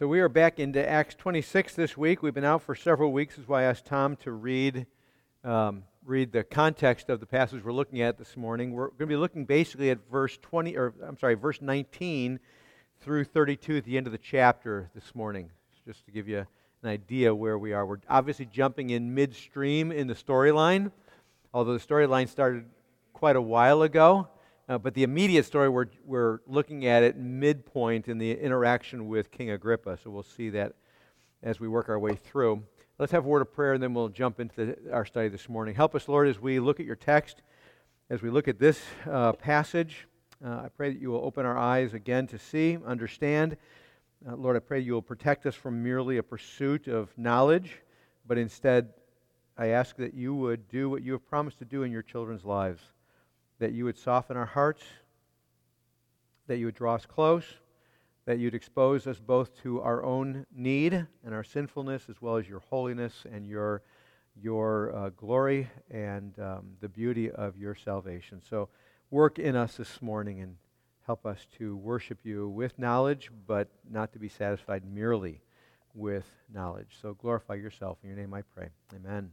So we are back into Acts 26 this week. We've been out for several weeks, is why I asked Tom to read, um, read the context of the passage we're looking at this morning. We're going to be looking basically at verse 20, or I'm sorry, verse 19 through 32 at the end of the chapter this morning, just to give you an idea where we are. We're obviously jumping in midstream in the storyline, although the storyline started quite a while ago. Uh, but the immediate story, we're, we're looking at it midpoint in the interaction with King Agrippa. So we'll see that as we work our way through. Let's have a word of prayer and then we'll jump into the, our study this morning. Help us, Lord, as we look at your text, as we look at this uh, passage. Uh, I pray that you will open our eyes again to see, understand. Uh, Lord, I pray you will protect us from merely a pursuit of knowledge, but instead, I ask that you would do what you have promised to do in your children's lives that you would soften our hearts, that you would draw us close, that you'd expose us both to our own need and our sinfulness, as well as your holiness and your, your uh, glory and um, the beauty of your salvation. So, work in us this morning and help us to worship you with knowledge, but not to be satisfied merely with knowledge. So, glorify yourself. In your name I pray. Amen.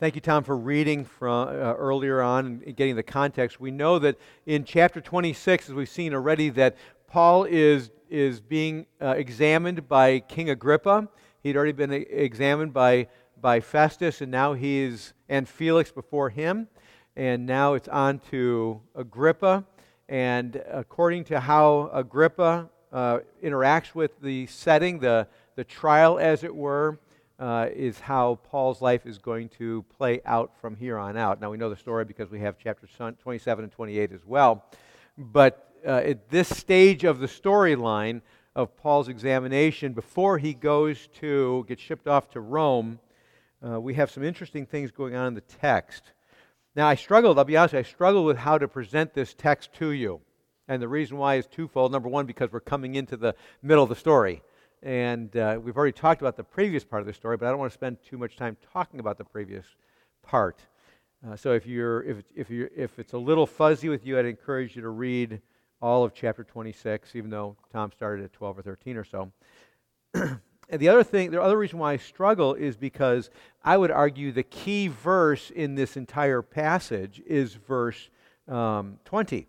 Thank you, Tom, for reading from uh, earlier on and getting the context. We know that in chapter 26, as we've seen already, that Paul is, is being uh, examined by King Agrippa. He'd already been examined by, by Festus, and now he is, and Felix before him. And now it's on to Agrippa. And according to how Agrippa uh, interacts with the setting, the, the trial, as it were, uh, is how Paul's life is going to play out from here on out. Now, we know the story because we have chapters 27 and 28 as well. But uh, at this stage of the storyline of Paul's examination, before he goes to get shipped off to Rome, uh, we have some interesting things going on in the text. Now, I struggled, I'll be honest, I struggled with how to present this text to you. And the reason why is twofold. Number one, because we're coming into the middle of the story. And uh, we've already talked about the previous part of the story, but I don't want to spend too much time talking about the previous part. Uh, so if, you're, if, if, you're, if it's a little fuzzy with you, I'd encourage you to read all of chapter 26, even though Tom started at 12 or 13 or so. and the other thing, the other reason why I struggle is because I would argue the key verse in this entire passage is verse um, 20.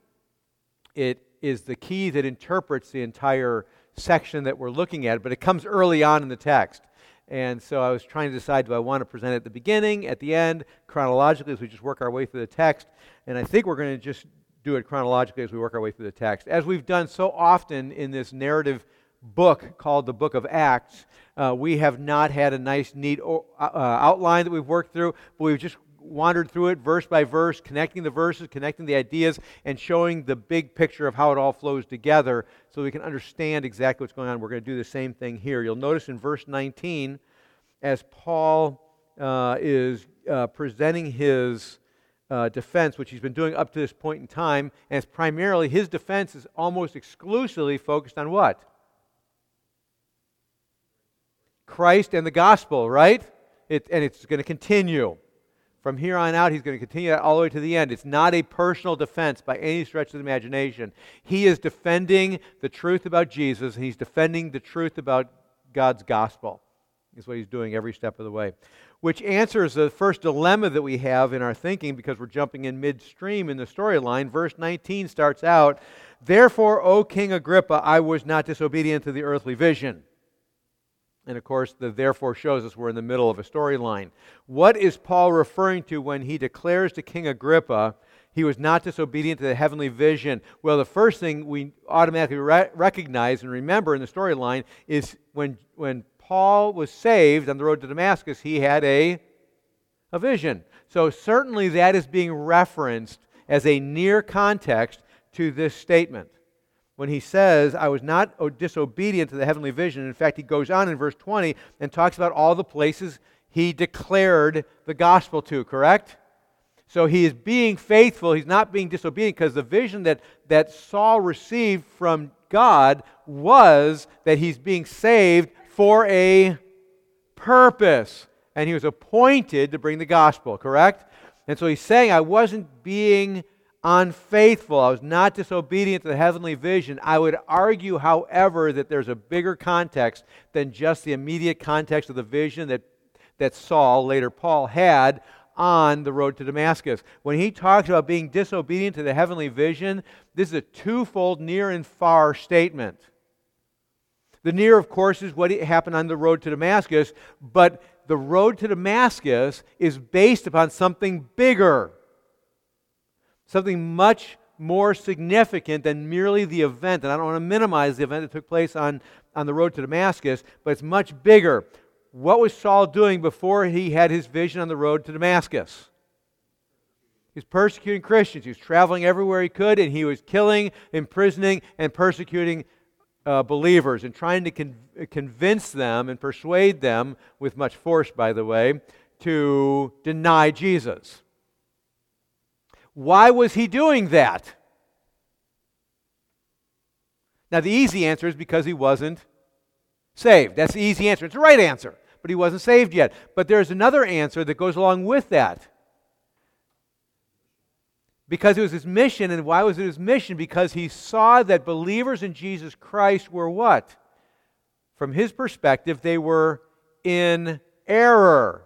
It is the key that interprets the entire section that we're looking at, but it comes early on in the text. And so I was trying to decide do I want to present it at the beginning, at the end, chronologically as we just work our way through the text. And I think we're going to just do it chronologically as we work our way through the text. As we've done so often in this narrative book called the Book of Acts, uh, we have not had a nice, neat uh, outline that we've worked through, but we've just wandered through it verse by verse, connecting the verses, connecting the ideas, and showing the big picture of how it all flows together so we can understand exactly what's going on. We're going to do the same thing here. You'll notice in verse 19, as Paul uh, is uh, presenting his uh, defense, which he's been doing up to this point in time, and it's primarily his defense is almost exclusively focused on what? Christ and the gospel, right? It, and it's going to continue. From here on out, he's going to continue that all the way to the end. It's not a personal defense by any stretch of the imagination. He is defending the truth about Jesus, and he's defending the truth about God's gospel. Is what he's doing every step of the way. Which answers the first dilemma that we have in our thinking because we're jumping in midstream in the storyline. Verse 19 starts out Therefore, O King Agrippa, I was not disobedient to the earthly vision and of course, the therefore shows us we're in the middle of a storyline. What is Paul referring to when he declares to King Agrippa he was not disobedient to the heavenly vision? Well, the first thing we automatically re- recognize and remember in the storyline is when, when Paul was saved on the road to Damascus, he had a, a vision. So, certainly that is being referenced as a near context to this statement when he says, I was not disobedient to the heavenly vision. In fact, he goes on in verse 20 and talks about all the places he declared the gospel to, correct? So he is being faithful. He's not being disobedient because the vision that, that Saul received from God was that he's being saved for a purpose. And he was appointed to bring the gospel, correct? And so he's saying, I wasn't being unfaithful. I was not disobedient to the heavenly vision. I would argue, however, that there's a bigger context than just the immediate context of the vision that, that Saul, later Paul, had on the road to Damascus. When he talks about being disobedient to the heavenly vision, this is a twofold near and far statement. The near, of course, is what happened on the road to Damascus, but the road to Damascus is based upon something bigger, something much more significant than merely the event. And I don't want to minimize the event that took place on, on the road to Damascus, but it's much bigger. What was Saul doing before he had his vision on the road to Damascus? He was persecuting Christians. He was traveling everywhere he could, and he was killing, imprisoning, and persecuting uh, believers and trying to con- convince them and persuade them, with much force, by the way, to deny Jesus. Why was he doing that? Now, the easy answer is because he wasn't saved. That's the easy answer. It's the right answer, but he wasn't saved yet. But there's another answer that goes along with that because it was his mission. And why was it his mission? Because he saw that believers in Jesus Christ were what? From his perspective, they were in error.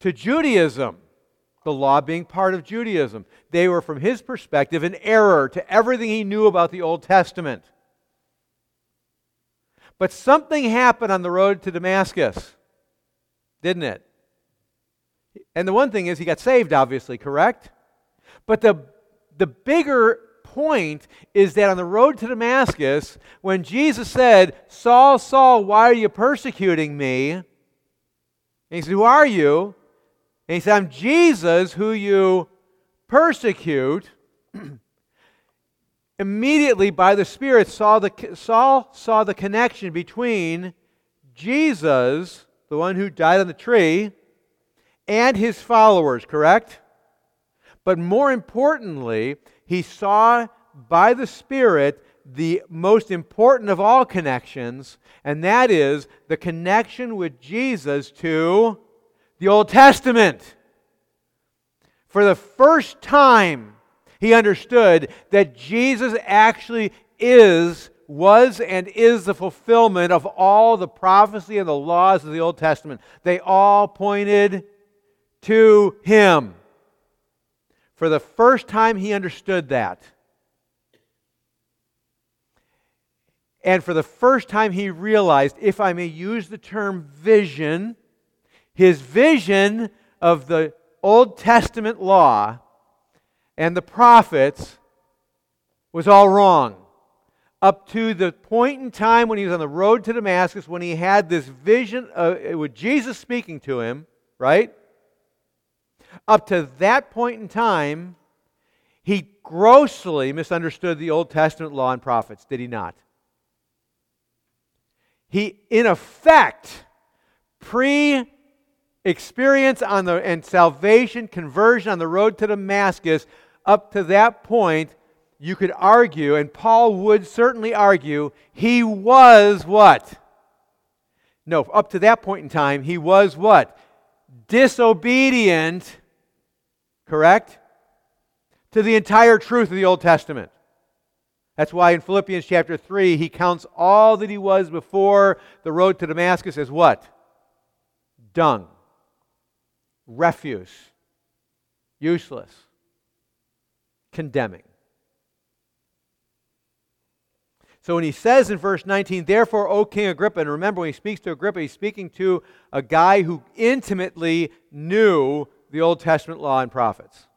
To Judaism, the law being part of Judaism, they were, from his perspective, an error to everything he knew about the Old Testament. But something happened on the road to Damascus, didn't it? And the one thing is, he got saved, obviously, correct? But the, the bigger point is that on the road to Damascus, when Jesus said, Saul, Saul, why are you persecuting me? And he said, Who are you? And he said, I'm Jesus who you persecute. Immediately, by the Spirit, saw the, Saul saw the connection between Jesus, the one who died on the tree, and his followers, correct? But more importantly, he saw by the Spirit the most important of all connections, and that is the connection with Jesus to the Old Testament. For the first time, he understood that Jesus actually is, was, and is the fulfillment of all the prophecy and the laws of the Old Testament. They all pointed to him. For the first time, he understood that. And for the first time, he realized, if I may use the term vision, his vision of the Old Testament law and the prophets was all wrong. Up to the point in time when he was on the road to Damascus, when he had this vision uh, with Jesus speaking to him, right? Up to that point in time, he grossly misunderstood the Old Testament law and prophets, did he not? He, in effect, pre experience on the and salvation conversion on the road to Damascus up to that point you could argue and Paul would certainly argue he was what no up to that point in time he was what disobedient correct? To the entire truth of the Old Testament. That's why in Philippians chapter 3, he counts all that he was before the road to Damascus as what? Dung, refuse, useless, condemning. So when he says in verse 19, therefore, O King Agrippa, and remember when he speaks to Agrippa, he's speaking to a guy who intimately knew the Old Testament law and prophets.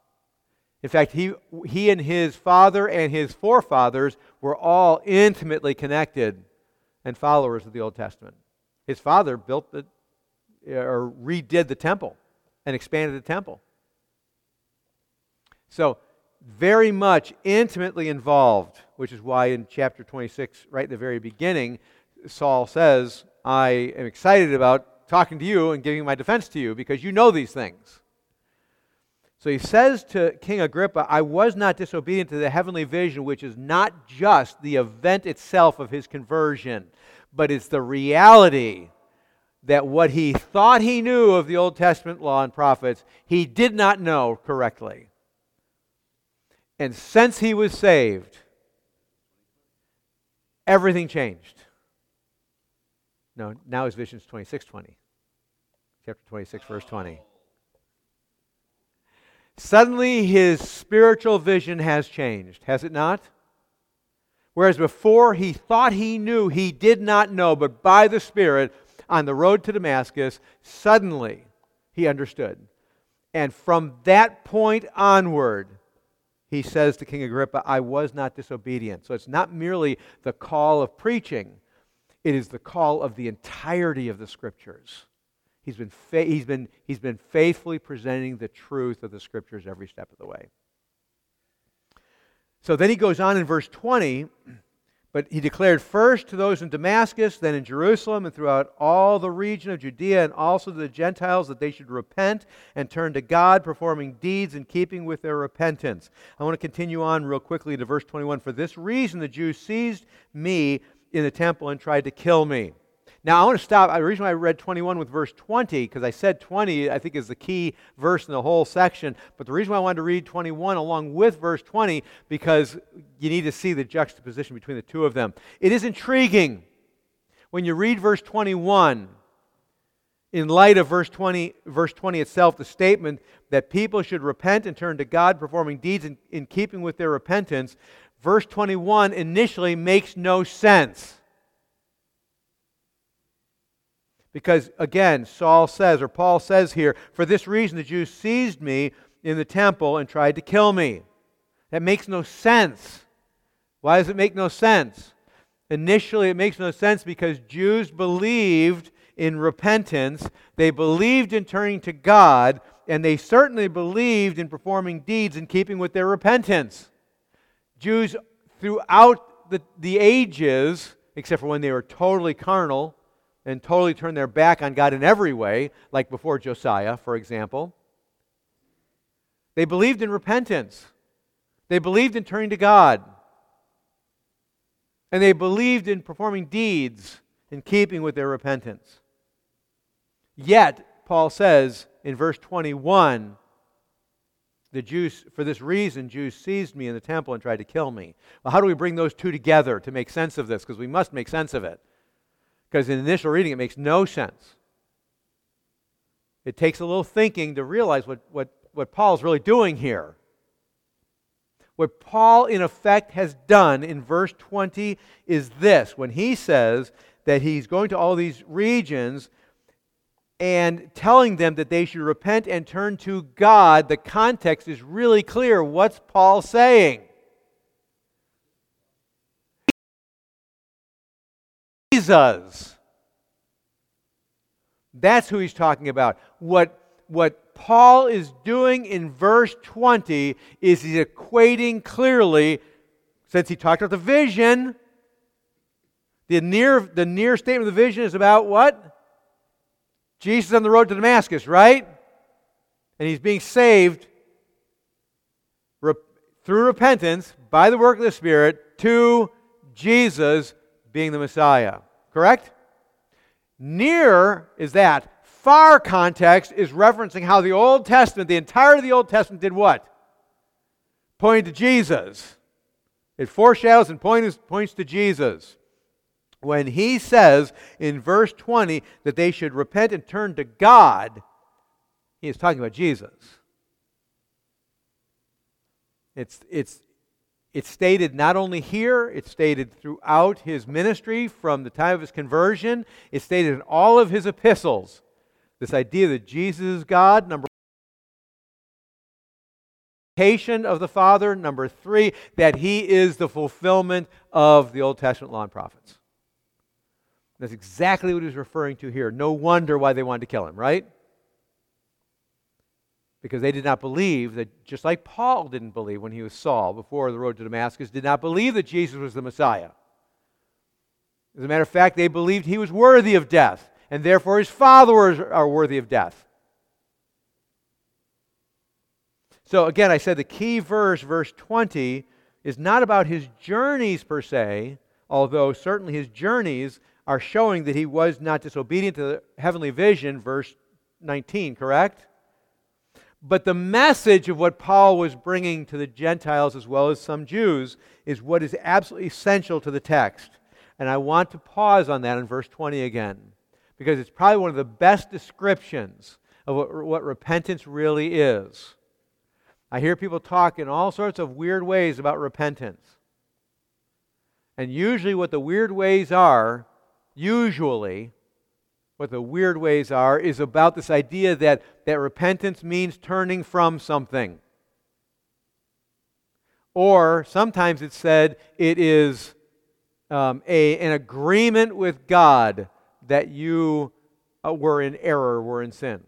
In fact, he, he and his father and his forefathers were all intimately connected and followers of the Old Testament. His father built the, or redid the temple and expanded the temple. So, very much intimately involved, which is why in chapter 26, right at the very beginning, Saul says, I am excited about talking to you and giving my defense to you because you know these things. So he says to King Agrippa, I was not disobedient to the heavenly vision, which is not just the event itself of his conversion, but it's the reality that what he thought he knew of the Old Testament law and prophets, he did not know correctly. And since he was saved, everything changed. No, now his vision is 2620. Chapter 26, verse 20. Suddenly his spiritual vision has changed, has it not? Whereas before he thought he knew, he did not know, but by the Spirit on the road to Damascus, suddenly he understood. And from that point onward, he says to King Agrippa, I was not disobedient. So it's not merely the call of preaching, it is the call of the entirety of the scriptures. He's been, fa- he's, been, he's been faithfully presenting the truth of the scriptures every step of the way. So then he goes on in verse 20, but he declared first to those in Damascus, then in Jerusalem, and throughout all the region of Judea, and also to the Gentiles, that they should repent and turn to God, performing deeds in keeping with their repentance. I want to continue on real quickly to verse 21. For this reason, the Jews seized me in the temple and tried to kill me. Now, I want to stop. The reason why I read 21 with verse 20, because I said 20, I think, is the key verse in the whole section. But the reason why I wanted to read 21 along with verse 20, because you need to see the juxtaposition between the two of them. It is intriguing when you read verse 21 in light of verse 20, verse 20 itself, the statement that people should repent and turn to God, performing deeds in, in keeping with their repentance, verse 21 initially makes no sense. Because again, Saul says, or Paul says here, for this reason the Jews seized me in the temple and tried to kill me. That makes no sense. Why does it make no sense? Initially, it makes no sense because Jews believed in repentance, they believed in turning to God, and they certainly believed in performing deeds in keeping with their repentance. Jews throughout the, the ages, except for when they were totally carnal, and totally turn their back on God in every way, like before Josiah, for example. They believed in repentance, they believed in turning to God, and they believed in performing deeds in keeping with their repentance. Yet, Paul says in verse 21, the Jews, for this reason, Jews seized me in the temple and tried to kill me. Well, how do we bring those two together to make sense of this? Because we must make sense of it. Because in initial reading, it makes no sense. It takes a little thinking to realize what, what, what Paul's really doing here. What Paul, in effect, has done in verse 20 is this when he says that he's going to all these regions and telling them that they should repent and turn to God, the context is really clear. What's Paul saying? Jesus. That's who he's talking about. What, what Paul is doing in verse 20 is he's equating clearly, since he talked about the vision, the near, the near statement of the vision is about what? Jesus on the road to Damascus, right? And he's being saved rep- through repentance by the work of the Spirit to Jesus being the Messiah. Correct? Near is that. Far context is referencing how the Old Testament, the entire of the Old Testament, did what? Pointed to Jesus. It foreshadows and points, points to Jesus. When he says in verse 20 that they should repent and turn to God, he is talking about Jesus. It's, it's, it's stated not only here, it's stated throughout his ministry from the time of his conversion. It's stated in all of his epistles. This idea that Jesus is God, number one, of the Father, number three, that he is the fulfillment of the Old Testament law and prophets. That's exactly what he's referring to here. No wonder why they wanted to kill him, right? Because they did not believe that, just like Paul didn't believe when he was Saul before the road to Damascus, did not believe that Jesus was the Messiah. As a matter of fact, they believed he was worthy of death, and therefore his followers are worthy of death. So, again, I said the key verse, verse 20, is not about his journeys per se, although certainly his journeys are showing that he was not disobedient to the heavenly vision, verse 19, correct? But the message of what Paul was bringing to the Gentiles as well as some Jews is what is absolutely essential to the text. And I want to pause on that in verse 20 again, because it's probably one of the best descriptions of what, what repentance really is. I hear people talk in all sorts of weird ways about repentance. And usually, what the weird ways are, usually, what the weird ways are, is about this idea that, that repentance means turning from something. Or sometimes it's said it is um, a, an agreement with God that you uh, were in error, were in sin.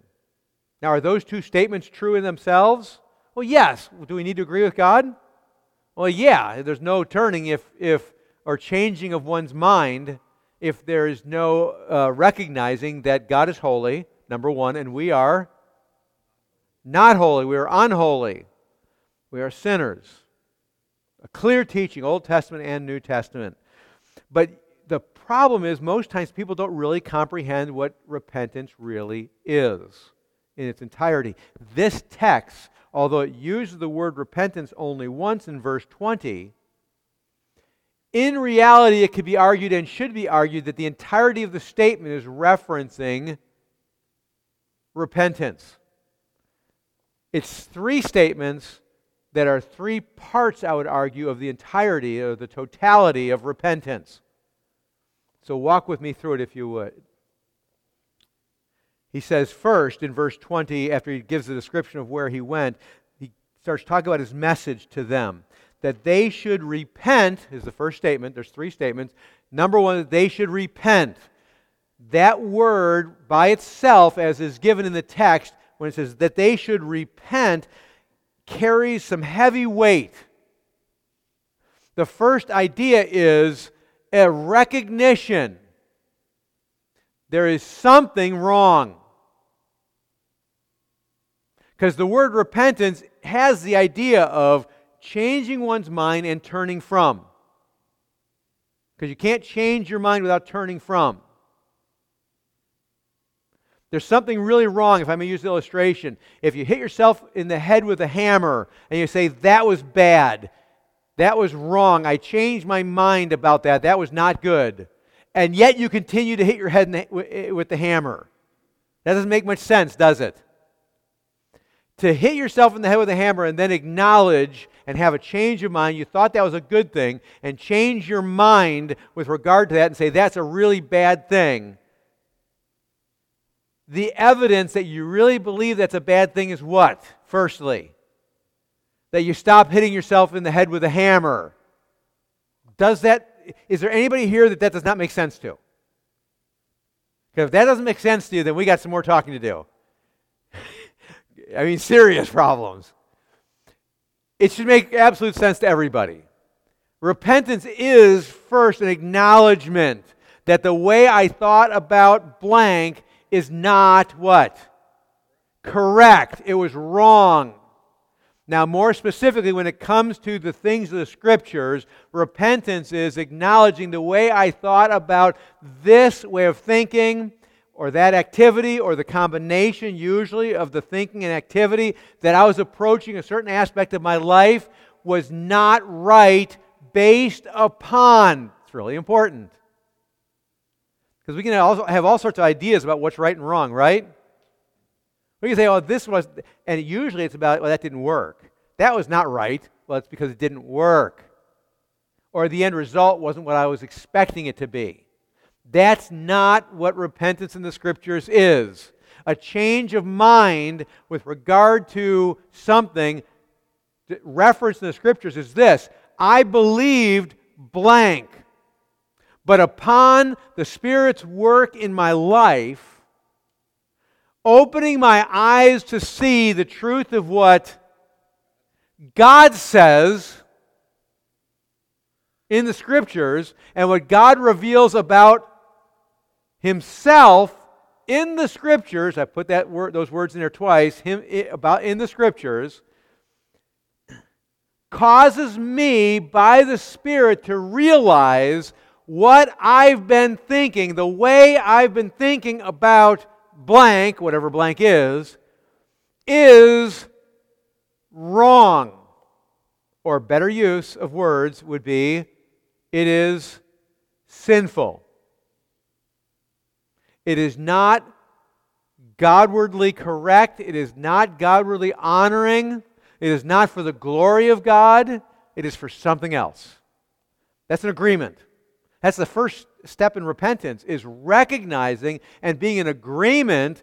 Now, are those two statements true in themselves? Well, yes. Do we need to agree with God? Well, yeah. There's no turning if, if or changing of one's mind if there is no uh, recognizing that God is holy, number one, and we are not holy. We are unholy. We are sinners. A clear teaching, Old Testament and New Testament. But the problem is, most times people don't really comprehend what repentance really is in its entirety. This text although it uses the word repentance only once in verse 20, in reality, it could be argued and should be argued that the entirety of the statement is referencing repentance. It's three statements that are three parts, I would argue, of the entirety or the totality of repentance. So walk with me through it if you would. He says first in verse 20, after he gives the description of where he went, he starts talking about his message to them. That they should repent is the first statement. There's three statements. Number one, that they should repent. That word by itself, as is given in the text, when it says that they should repent, carries some heavy weight. The first idea is a recognition there is something wrong. Because the word repentance has the idea of changing one's mind and turning from. Because you can't change your mind without turning from. There's something really wrong, if I may use the illustration. If you hit yourself in the head with a hammer and you say, that was bad, that was wrong, I changed my mind about that, that was not good, and yet you continue to hit your head eh, with the hammer. That doesn't make much sense, does it? to hit yourself in the head with a hammer and then acknowledge and have a change of mind, you thought that was a good thing, and change your mind with regard to that and say that's a really bad thing. The evidence that you really believe that's a bad thing is what? Firstly, that you stop hitting yourself in the head with a hammer. Does that, is there anybody here that that does not make sense to? Because if that doesn't make sense to you, then we got some more talking to do. I mean, serious problems. It should make absolute sense to everybody. Repentance is first an acknowledgement that the way I thought about blank is not what? Correct. It was wrong. Now, more specifically, when it comes to the things of the scriptures, repentance is acknowledging the way I thought about this way of thinking or that activity or the combination usually of the thinking and activity that I was approaching a certain aspect of my life was not right based upon. It's really important. Because we can also have all sorts of ideas about what's right and wrong, right? We can say, oh, this was, and usually it's about, well, that didn't work. That was not right. Well, it's because it didn't work. Or the end result wasn't what I was expecting it to be. That's not what repentance in the scriptures is. A change of mind with regard to something referenced in the scriptures is this I believed blank. But upon the Spirit's work in my life, opening my eyes to see the truth of what God says in the scriptures and what God reveals about himself in the scriptures, I put that word, those words in there twice, him about in the scriptures, causes me by the Spirit to realize what I've been thinking, the way I've been thinking about blank, whatever blank is, is wrong. Or better use of words would be it is sinful. It is not Godwardly correct. It is not Godwardly honoring. It is not for the glory of God. It is for something else. That's an agreement. That's the first step in repentance is recognizing and being in agreement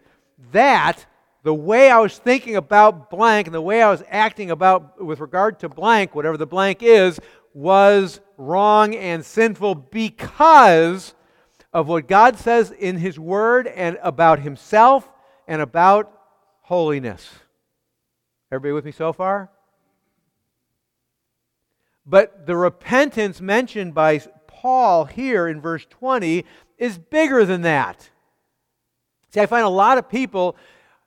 that the way I was thinking about blank and the way I was acting about with regard to blank, whatever the blank is, was wrong and sinful because of what God says in His Word and about Himself and about holiness. Everybody with me so far? But the repentance mentioned by Paul here in verse 20 is bigger than that. See, I find a lot of people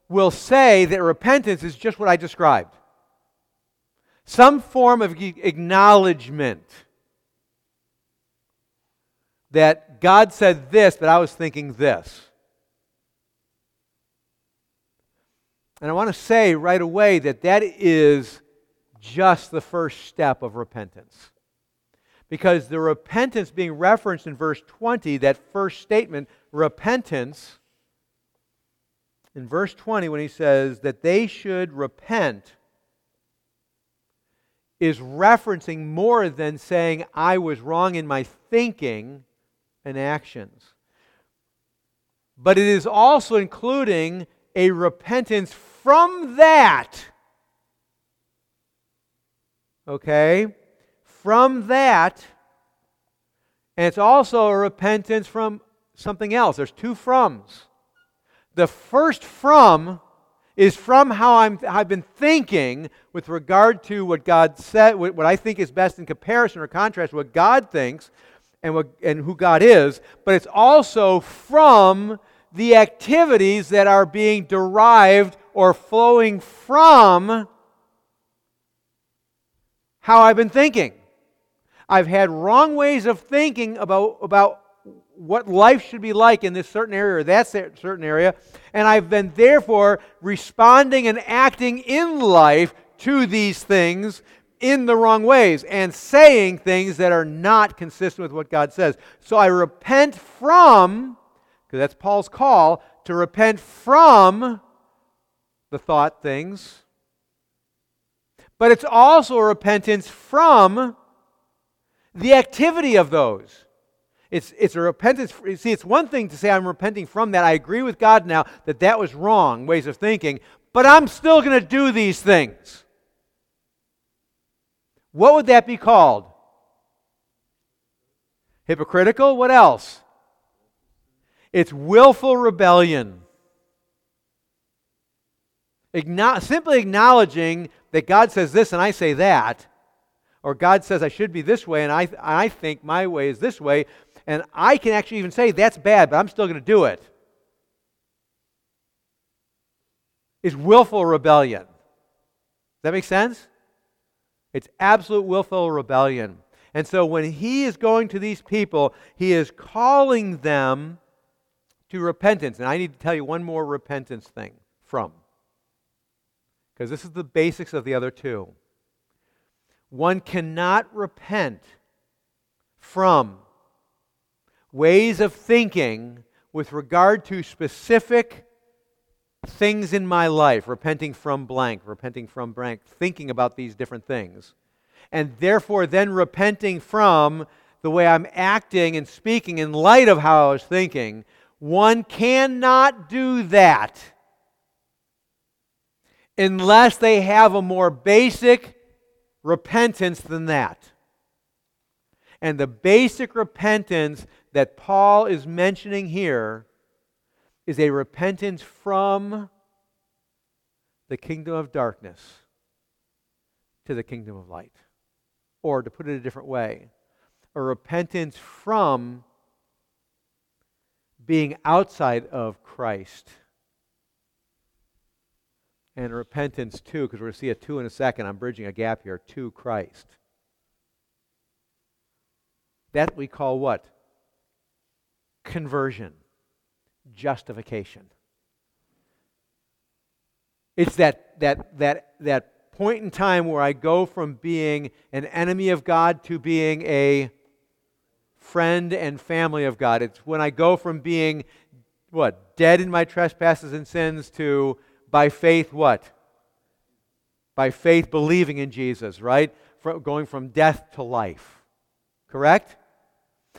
will say that repentance is just what I described some form of acknowledgement that God said this, but I was thinking this. And I want to say right away that that is just the first step of repentance. Because the repentance being referenced in verse 20, that first statement, repentance, in verse 20, when he says that they should repent, is referencing more than saying, I was wrong in my thinking and actions. But it is also including a repentance from that. Okay? From that. And it's also a repentance from something else. There's two froms. The first from is from how I'm, I've been thinking with regard to what God said, what I think is best in comparison or contrast what God thinks and, what, and who God is, but it's also from the activities that are being derived or flowing from how I've been thinking. I've had wrong ways of thinking about, about what life should be like in this certain area or that certain area, and I've been therefore responding and acting in life to these things in the wrong ways and saying things that are not consistent with what God says. So I repent from because that's Paul's call to repent from the thought things. But it's also a repentance from the activity of those. It's, it's a repentance. See, it's one thing to say, I'm repenting from that. I agree with God now that that was wrong ways of thinking, but I'm still going to do these things. What would that be called? Hypocritical? What else? It's willful rebellion. Igno- simply acknowledging that God says this and I say that, or God says I should be this way and I, I think my way is this way, and I can actually even say that's bad, but I'm still going to do it, is willful rebellion. Does that make sense? It's absolute willful rebellion. And so when he is going to these people, he is calling them to repentance. And I need to tell you one more repentance thing from, because this is the basics of the other two. One cannot repent from ways of thinking with regard to specific things in my life, repenting from blank, repenting from blank, thinking about these different things, and therefore then repenting from the way I'm acting and speaking in light of how I was thinking, one cannot do that unless they have a more basic repentance than that. And the basic repentance that Paul is mentioning here is a repentance from the kingdom of darkness to the kingdom of light. Or to put it a different way, a repentance from being outside of Christ. And repentance, too, because we're going to see a two in a second. I'm bridging a gap here to Christ. That we call what? conversion, justification. It's that, that, that, that point in time where I go from being an enemy of God to being a friend and family of God. It's when I go from being, what, dead in my trespasses and sins to, by faith, what? By faith believing in Jesus, right? From, going from death to life. Correct?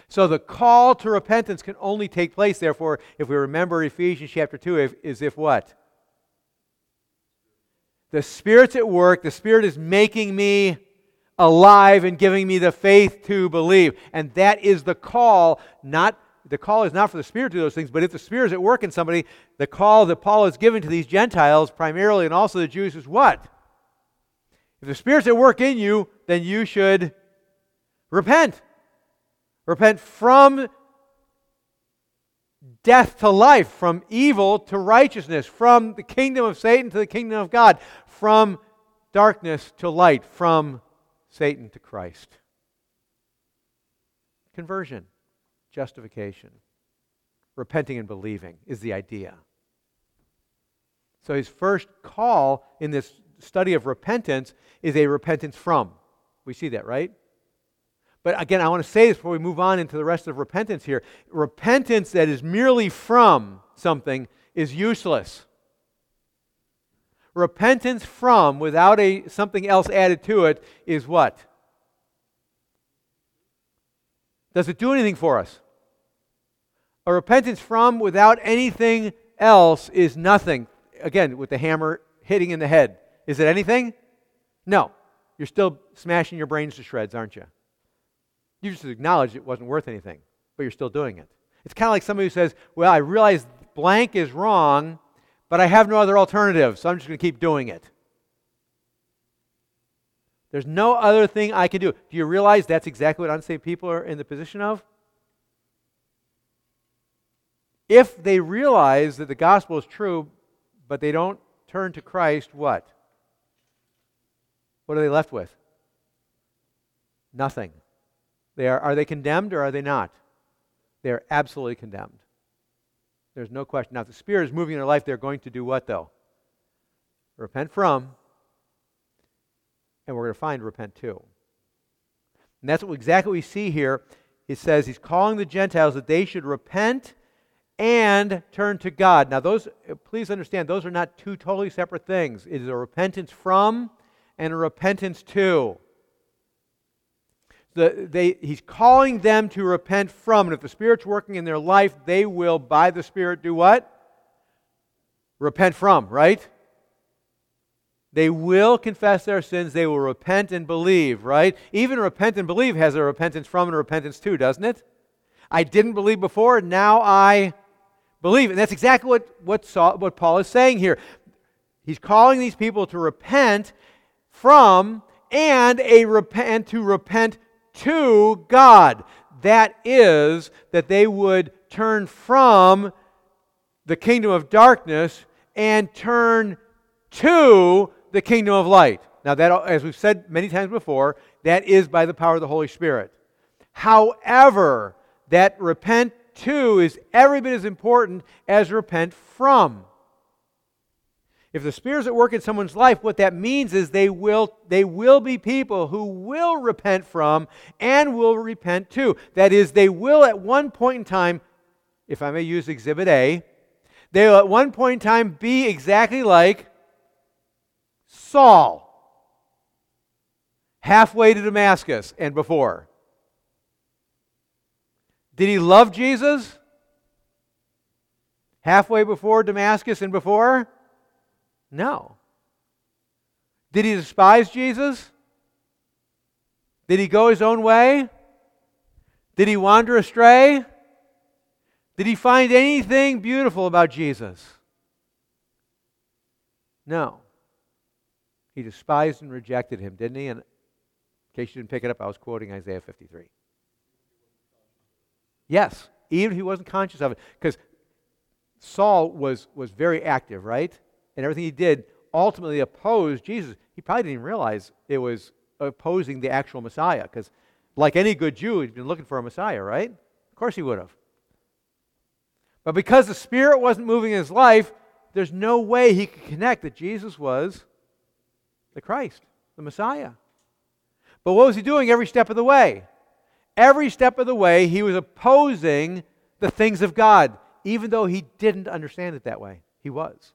So the call to repentance can only take place, therefore, if we remember Ephesians chapter 2, if, is if what? The Spirit's at work. The Spirit is making me alive and giving me the faith to believe. And that is the call, not the call is not for the Spirit to do those things, but if the Spirit is at work in somebody, the call that Paul has given to these Gentiles primarily and also the Jews is what? If the Spirit's at work in you, then you should repent. Repent from death to life, from evil to righteousness, from the kingdom of Satan to the kingdom of God, from darkness to light, from Satan to Christ. Conversion, justification, repenting and believing is the idea. So his first call in this study of repentance is a repentance from. We see that, right? But again, I want to say this before we move on into the rest of repentance here. Repentance that is merely from something is useless. Repentance from, without a, something else added to it, is what? Does it do anything for us? A repentance from without anything else is nothing. Again, with the hammer hitting in the head. Is it anything? No. You're still smashing your brains to shreds, aren't you? You just acknowledge it wasn't worth anything, but you're still doing it. It's kind of like somebody who says, Well, I realize blank is wrong, but I have no other alternative, so I'm just going to keep doing it. There's no other thing I can do. Do you realize that's exactly what unsaved people are in the position of? If they realize that the gospel is true, but they don't turn to Christ, what? What are they left with? Nothing. They are, are they condemned or are they not? They are absolutely condemned. There's no question. Now, if the Spirit is moving in their life, they're going to do what, though? Repent from, and we're going to find repent to. And that's what, exactly what we see here. He says he's calling the Gentiles that they should repent and turn to God. Now, those, please understand, those are not two totally separate things. It is a repentance from and a repentance to the, they, he's calling them to repent from. And if the Spirit's working in their life, they will, by the Spirit, do what? Repent from, right? They will confess their sins. They will repent and believe, right? Even repent and believe has a repentance from and a repentance to, doesn't it? I didn't believe before, now I believe. And that's exactly what, what, Saul, what Paul is saying here. He's calling these people to repent from and a repent to repent to God. That is, that they would turn from the kingdom of darkness and turn to the kingdom of light. Now, that, as we've said many times before, that is by the power of the Holy Spirit. However, that repent to is every bit as important as repent from. If the Spirit's at work in someone's life, what that means is they will, they will be people who will repent from and will repent to. That is, they will at one point in time, if I may use Exhibit A, they will at one point in time be exactly like Saul, halfway to Damascus and before. Did he love Jesus? Halfway before Damascus and before? No. Did he despise Jesus? Did he go his own way? Did he wander astray? Did he find anything beautiful about Jesus? No. He despised and rejected him, didn't he? And in case you didn't pick it up, I was quoting Isaiah 53. Yes, even if he wasn't conscious of it. Because Saul was, was very active, right? And everything he did ultimately opposed Jesus. He probably didn't even realize it was opposing the actual Messiah because, like any good Jew, he'd been looking for a Messiah, right? Of course he would have. But because the Spirit wasn't moving in his life, there's no way he could connect that Jesus was the Christ, the Messiah. But what was he doing every step of the way? Every step of the way, he was opposing the things of God, even though he didn't understand it that way. He was.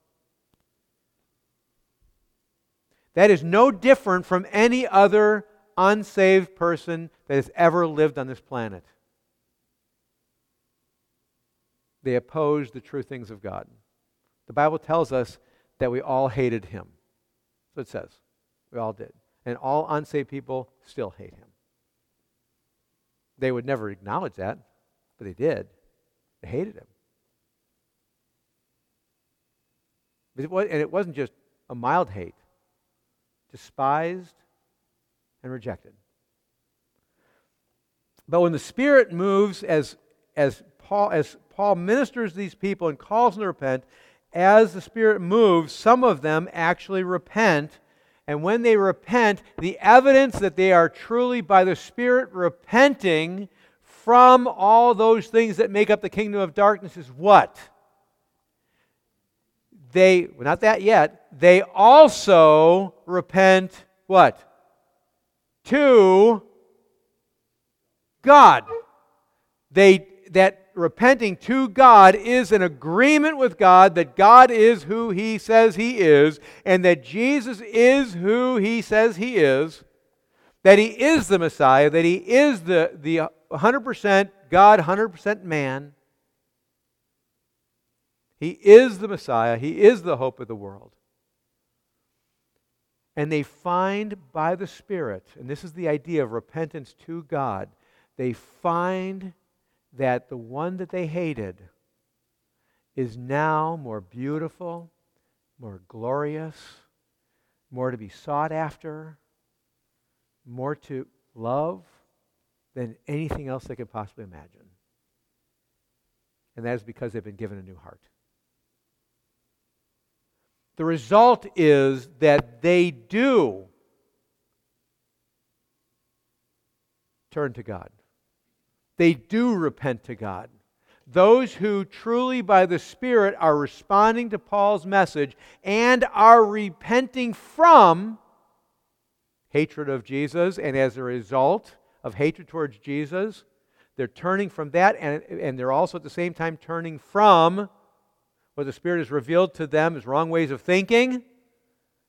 That is no different from any other unsaved person that has ever lived on this planet. They opposed the true things of God. The Bible tells us that we all hated him. So it says. We all did. And all unsaved people still hate him. They would never acknowledge that, but they did. They hated him. and it wasn't just a mild hate, despised and rejected. But when the Spirit moves as, as, Paul, as Paul ministers these people and calls them to repent, as the Spirit moves, some of them actually repent. And when they repent, the evidence that they are truly by the Spirit repenting from all those things that make up the kingdom of darkness is what? They, well, not that yet, they also repent what? To God. They, that repenting to God is an agreement with God that God is who He says He is, and that Jesus is who He says He is, that He is the Messiah, that He is the, the 100% God, 100% man. He is the Messiah, He is the hope of the world. And they find by the Spirit, and this is the idea of repentance to God, they find that the one that they hated is now more beautiful, more glorious, more to be sought after, more to love than anything else they could possibly imagine. And that is because they've been given a new heart. The result is that they do turn to God they do repent to God. Those who truly by the Spirit are responding to Paul's message and are repenting from hatred of Jesus, and as a result of hatred towards Jesus, they're turning from that, and, and they're also at the same time turning from what the Spirit has revealed to them as wrong ways of thinking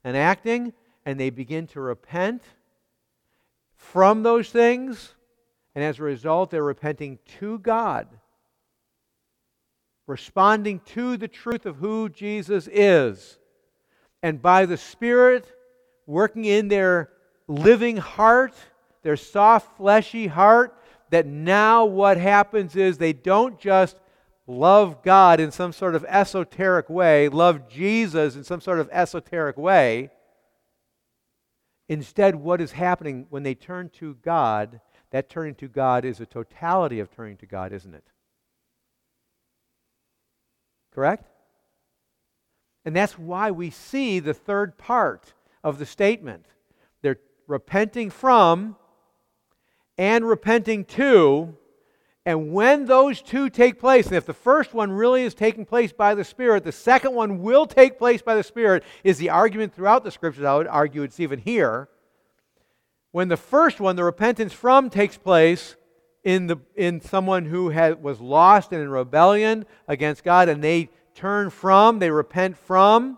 and acting, and they begin to repent from those things and as a result, they're repenting to God, responding to the truth of who Jesus is. And by the Spirit working in their living heart, their soft, fleshy heart, that now what happens is they don't just love God in some sort of esoteric way, love Jesus in some sort of esoteric way. Instead, what is happening when they turn to God that turning to God is a totality of turning to God, isn't it? Correct? And that's why we see the third part of the statement. They're repenting from and repenting to. And when those two take place, and if the first one really is taking place by the Spirit, the second one will take place by the Spirit, is the argument throughout the Scriptures. I would argue it's even here when the first one, the repentance from, takes place in, the, in someone who had, was lost and in rebellion against God, and they turn from, they repent from,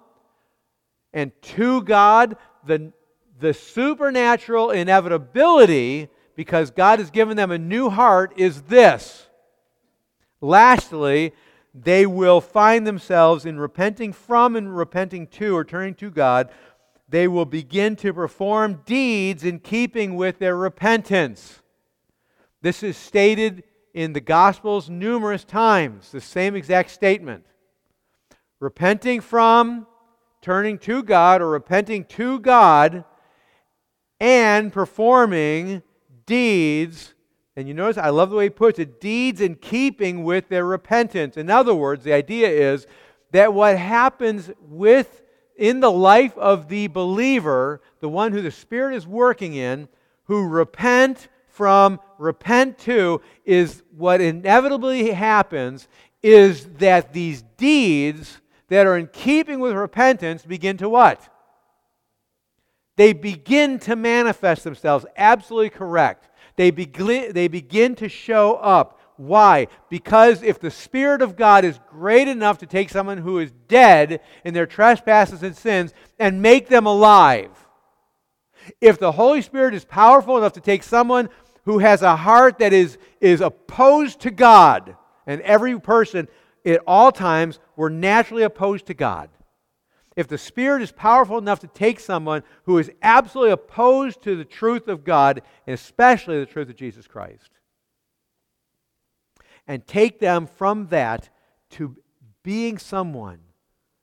and to God, the, the supernatural inevitability, because God has given them a new heart, is this. Lastly, they will find themselves in repenting from and repenting to, or turning to God, they will begin to perform deeds in keeping with their repentance. This is stated in the Gospels numerous times, the same exact statement. Repenting from, turning to God, or repenting to God, and performing deeds. And you notice, I love the way he puts it deeds in keeping with their repentance. In other words, the idea is that what happens with in the life of the believer, the one who the Spirit is working in, who repent from, repent to, is what inevitably happens is that these deeds that are in keeping with repentance begin to what? They begin to manifest themselves. Absolutely correct. They begin, they begin to show up. Why? Because if the Spirit of God is great enough to take someone who is dead in their trespasses and sins and make them alive, if the Holy Spirit is powerful enough to take someone who has a heart that is, is opposed to God, and every person at all times were naturally opposed to God. If the Spirit is powerful enough to take someone who is absolutely opposed to the truth of God, and especially the truth of Jesus Christ, and take them from that to being someone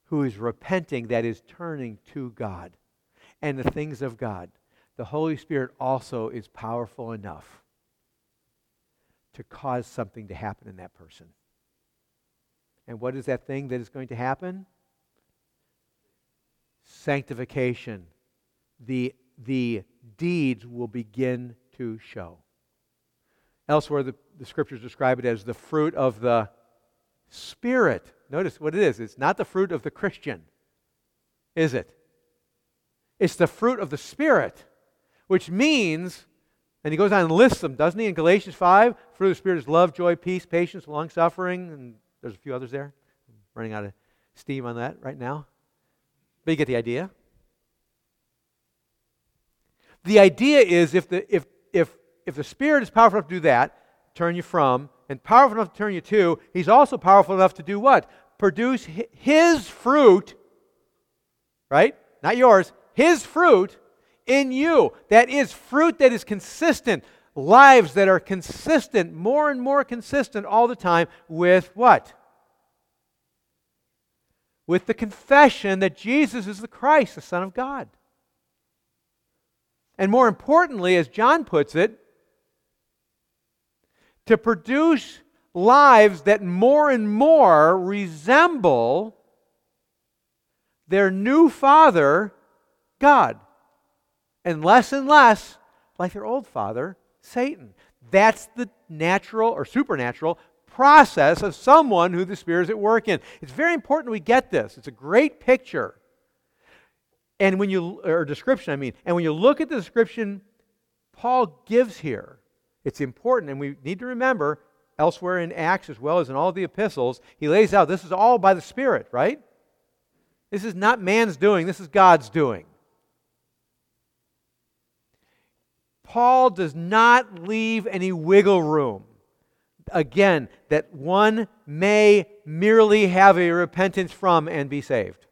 who is repenting, that is turning to God and the things of God, the Holy Spirit also is powerful enough to cause something to happen in that person. And what is that thing that is going to happen? Sanctification. The, the deeds will begin to show. Elsewhere, the, the scriptures describe it as the fruit of the Spirit. Notice what it is. It's not the fruit of the Christian, is it? It's the fruit of the Spirit, which means, and he goes on and lists them, doesn't he, in Galatians 5? Fruit of the Spirit is love, joy, peace, patience, long suffering, and there's a few others there. I'm running out of steam on that right now. But you get the idea. The idea is if the, if, if, if the Spirit is powerful enough to do that, turn you from, and powerful enough to turn you to, He's also powerful enough to do what? Produce His fruit, right? Not yours, his fruit in you. That is fruit that is consistent, lives that are consistent, more and more consistent all the time with what? With the confession that Jesus is the Christ, the Son of God. And more importantly, as John puts it, to produce lives that more and more resemble their new father God, and less and less like their old father, Satan. That's the natural or supernatural process of someone who the Spirit is at work in. It's very important we get this. It's a great picture. And when you, or description, I mean, and when you look at the description Paul gives here, it's important, and we need to remember elsewhere in Acts as well as in all the epistles, he lays out this is all by the Spirit, right? This is not man's doing, this is God's doing. Paul does not leave any wiggle room. Again, that one may merely have a repentance from and be saved.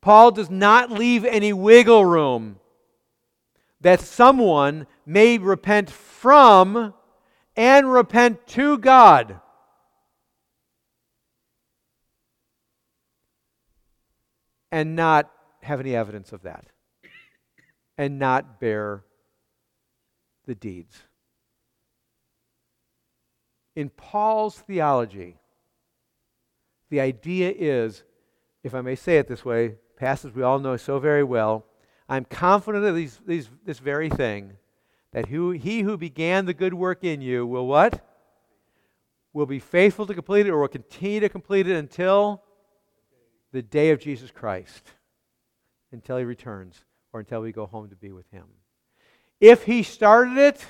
Paul does not leave any wiggle room that someone may repent from and repent to God. And not have any evidence of that. And not bear the deeds. In Paul's theology, the idea is, if I may say it this way, passage we all know so very well, I'm confident of these, these, this very thing, that who, he who began the good work in you will what? Will be faithful to complete it or will continue to complete it until the day of Jesus Christ, until he returns or until we go home to be with him. If he started it,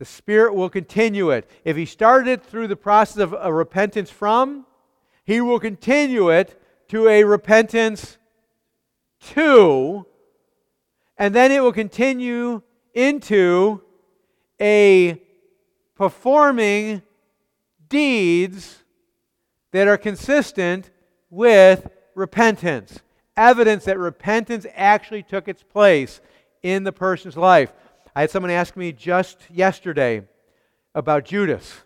the Spirit will continue it. If he started it through the process of a repentance from, he will continue it to a repentance to, and then it will continue into a performing deeds that are consistent with repentance evidence that repentance actually took its place in the person's life. I had someone ask me just yesterday about Judas.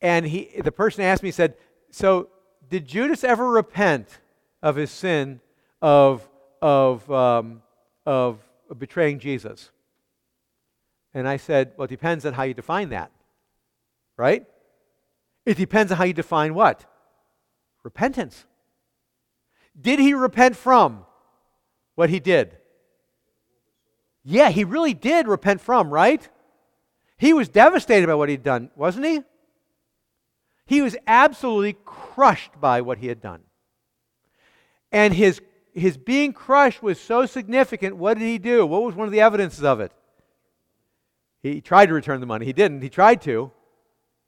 And he, the person asked me, said, So, did Judas ever repent of his sin of, of, um, of betraying Jesus? And I said, Well, it depends on how you define that, right? It depends on how you define what? Repentance. Did he repent from what he did? Yeah, he really did repent from, right? He was devastated by what he'd done, wasn't he? He was absolutely crushed by what he had done. And his, his being crushed was so significant. What did he do? What was one of the evidences of it? He tried to return the money. He didn't. He tried to.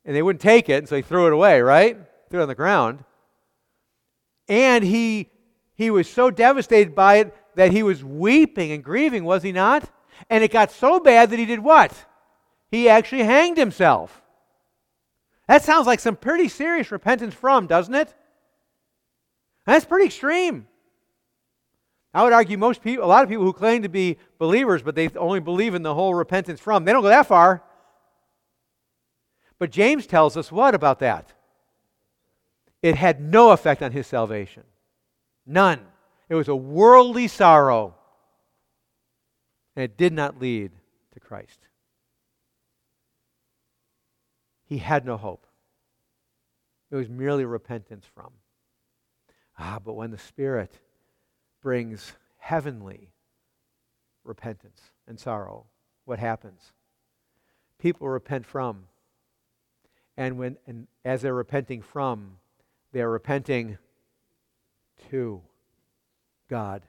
And they wouldn't take it, and so he threw it away, right? Threw it on the ground. And he, he was so devastated by it that he was weeping and grieving, was he not? And it got so bad that he did what? He actually hanged himself. That sounds like some pretty serious repentance from, doesn't it? that's pretty extreme. I would argue most people, a lot of people who claim to be believers, but they only believe in the whole repentance from, they don't go that far. But James tells us what about that? It had no effect on his salvation. None. It was a worldly sorrow. And it did not lead to Christ. He had no hope. It was merely repentance from. Ah, but when the Spirit brings heavenly repentance and sorrow, what happens? People repent from. And when and as they're repenting from, they're repenting to God.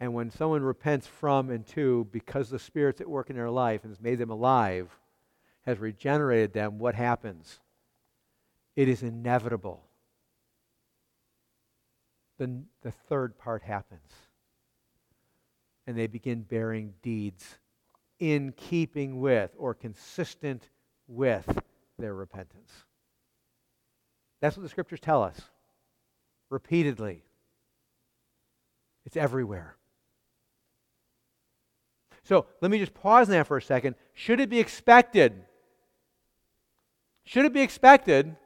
And when someone repents from and to because the Spirit's at work in their life and has made them alive, has regenerated them, what happens? It is inevitable the, the third part happens. And they begin bearing deeds in keeping with or consistent with their repentance. That's what the scriptures tell us repeatedly. It's everywhere. So let me just pause that for a second. Should it be expected? Should it be expected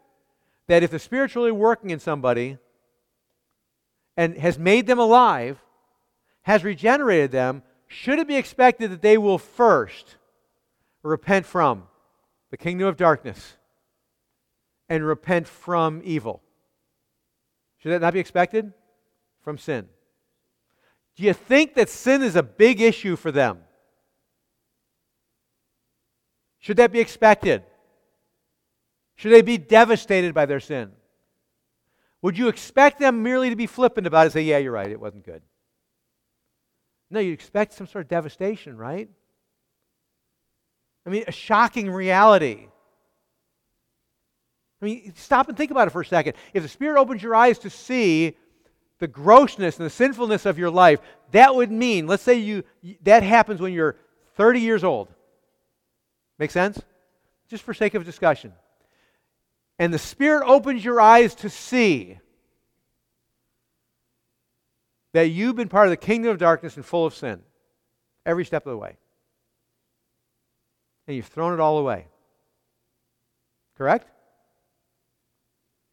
that if the Spirit's really working in somebody, and has made them alive, has regenerated them, should it be expected that they will first repent from the kingdom of darkness and repent from evil? Should that not be expected? From sin. Do you think that sin is a big issue for them? Should that be expected? Should they be devastated by their sin? Would you expect them merely to be flippant about it and say, yeah, you're right, it wasn't good? No, you expect some sort of devastation, right? I mean, a shocking reality. I mean, stop and think about it for a second. If the Spirit opens your eyes to see the grossness and the sinfulness of your life, that would mean, let's say you that happens when you're 30 years old. Make sense? Just for sake of discussion and the Spirit opens your eyes to see that you've been part of the kingdom of darkness and full of sin every step of the way. And you've thrown it all away. Correct?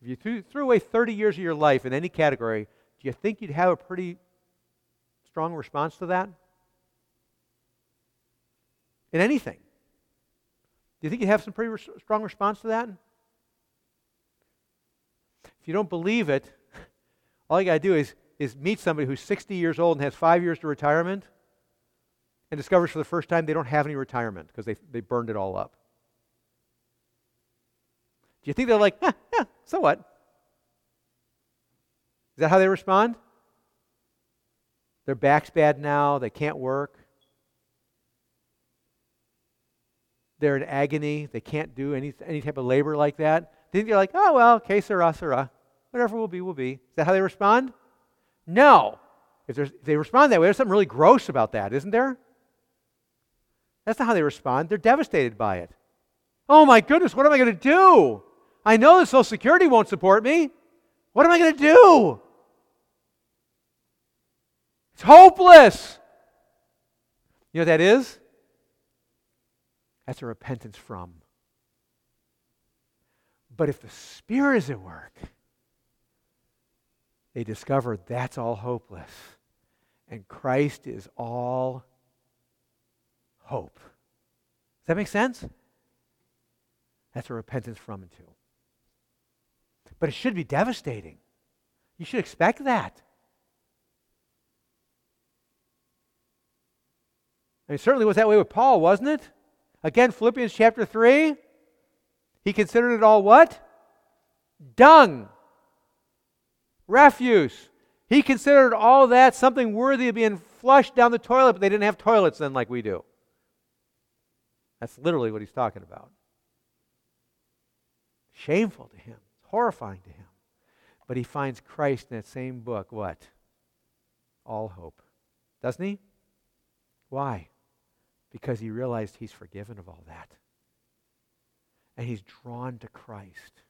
If you threw, threw away 30 years of your life in any category, do you think you'd have a pretty strong response to that? In anything. Do you think you'd have some pretty strong response to that? If you don't believe it, all you got to do is, is meet somebody who's 60 years old and has five years to retirement and discovers for the first time they don't have any retirement because they, they burned it all up. Do you think they're like, eh, so what? Is that how they respond? Their back's bad now, they can't work. They're in agony, they can't do any, any type of labor like that. Then you're like, oh, well, que sera, sera. Whatever will be, will be. Is that how they respond? No. If, if they respond that way, there's something really gross about that, isn't there? That's not how they respond. They're devastated by it. Oh my goodness, what am I going to do? I know the Social Security won't support me. What am I going to do? It's hopeless. You know what that is? That's a repentance from. But if the Spirit is at work, they discover that's all hopeless. And Christ is all hope. Does that make sense? That's a repentance from and to. But it should be devastating. You should expect that. I mean, certainly was that way with Paul, wasn't it? Again, Philippians chapter 3, he considered it all what? Dung, refuse. He considered all that something worthy of being flushed down the toilet, but they didn't have toilets then like we do. That's literally what he's talking about. Shameful to him, horrifying to him. But he finds Christ in that same book, what? All hope. Doesn't he? Why? Because he realized he's forgiven of all that. And he's drawn to Christ.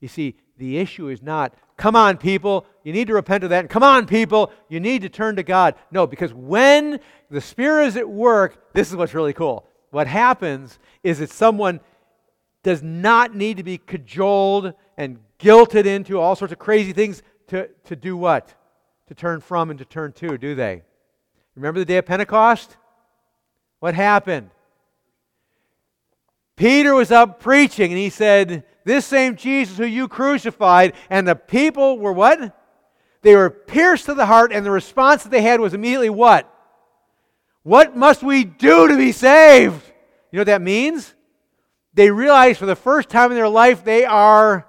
You see, the issue is not, come on, people, you need to repent of that. And come on, people, you need to turn to God. No, because when the Spirit is at work, this is what's really cool. What happens is that someone does not need to be cajoled and guilted into all sorts of crazy things to, to do what? To turn from and to turn to, do they? Remember the day of Pentecost? What happened? Peter was up preaching and he said, This same Jesus who you crucified, and the people were what? They were pierced to the heart, and the response that they had was immediately what? What must we do to be saved? You know what that means? They realize for the first time in their life they are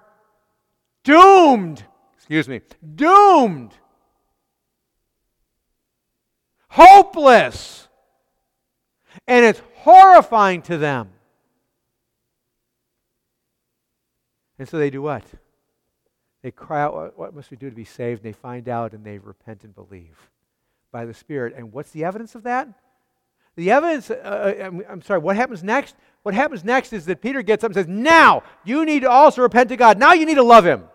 doomed. Excuse me, doomed. Hopeless. And it's horrifying to them. And so they do what? They cry out, What must we do to be saved? And they find out and they repent and believe by the Spirit. And what's the evidence of that? The evidence, uh, uh I'm, I'm, sorry, what happens next? What happens next is that Peter gets up and says, Now you need to also repent to God. Now you need to love Him.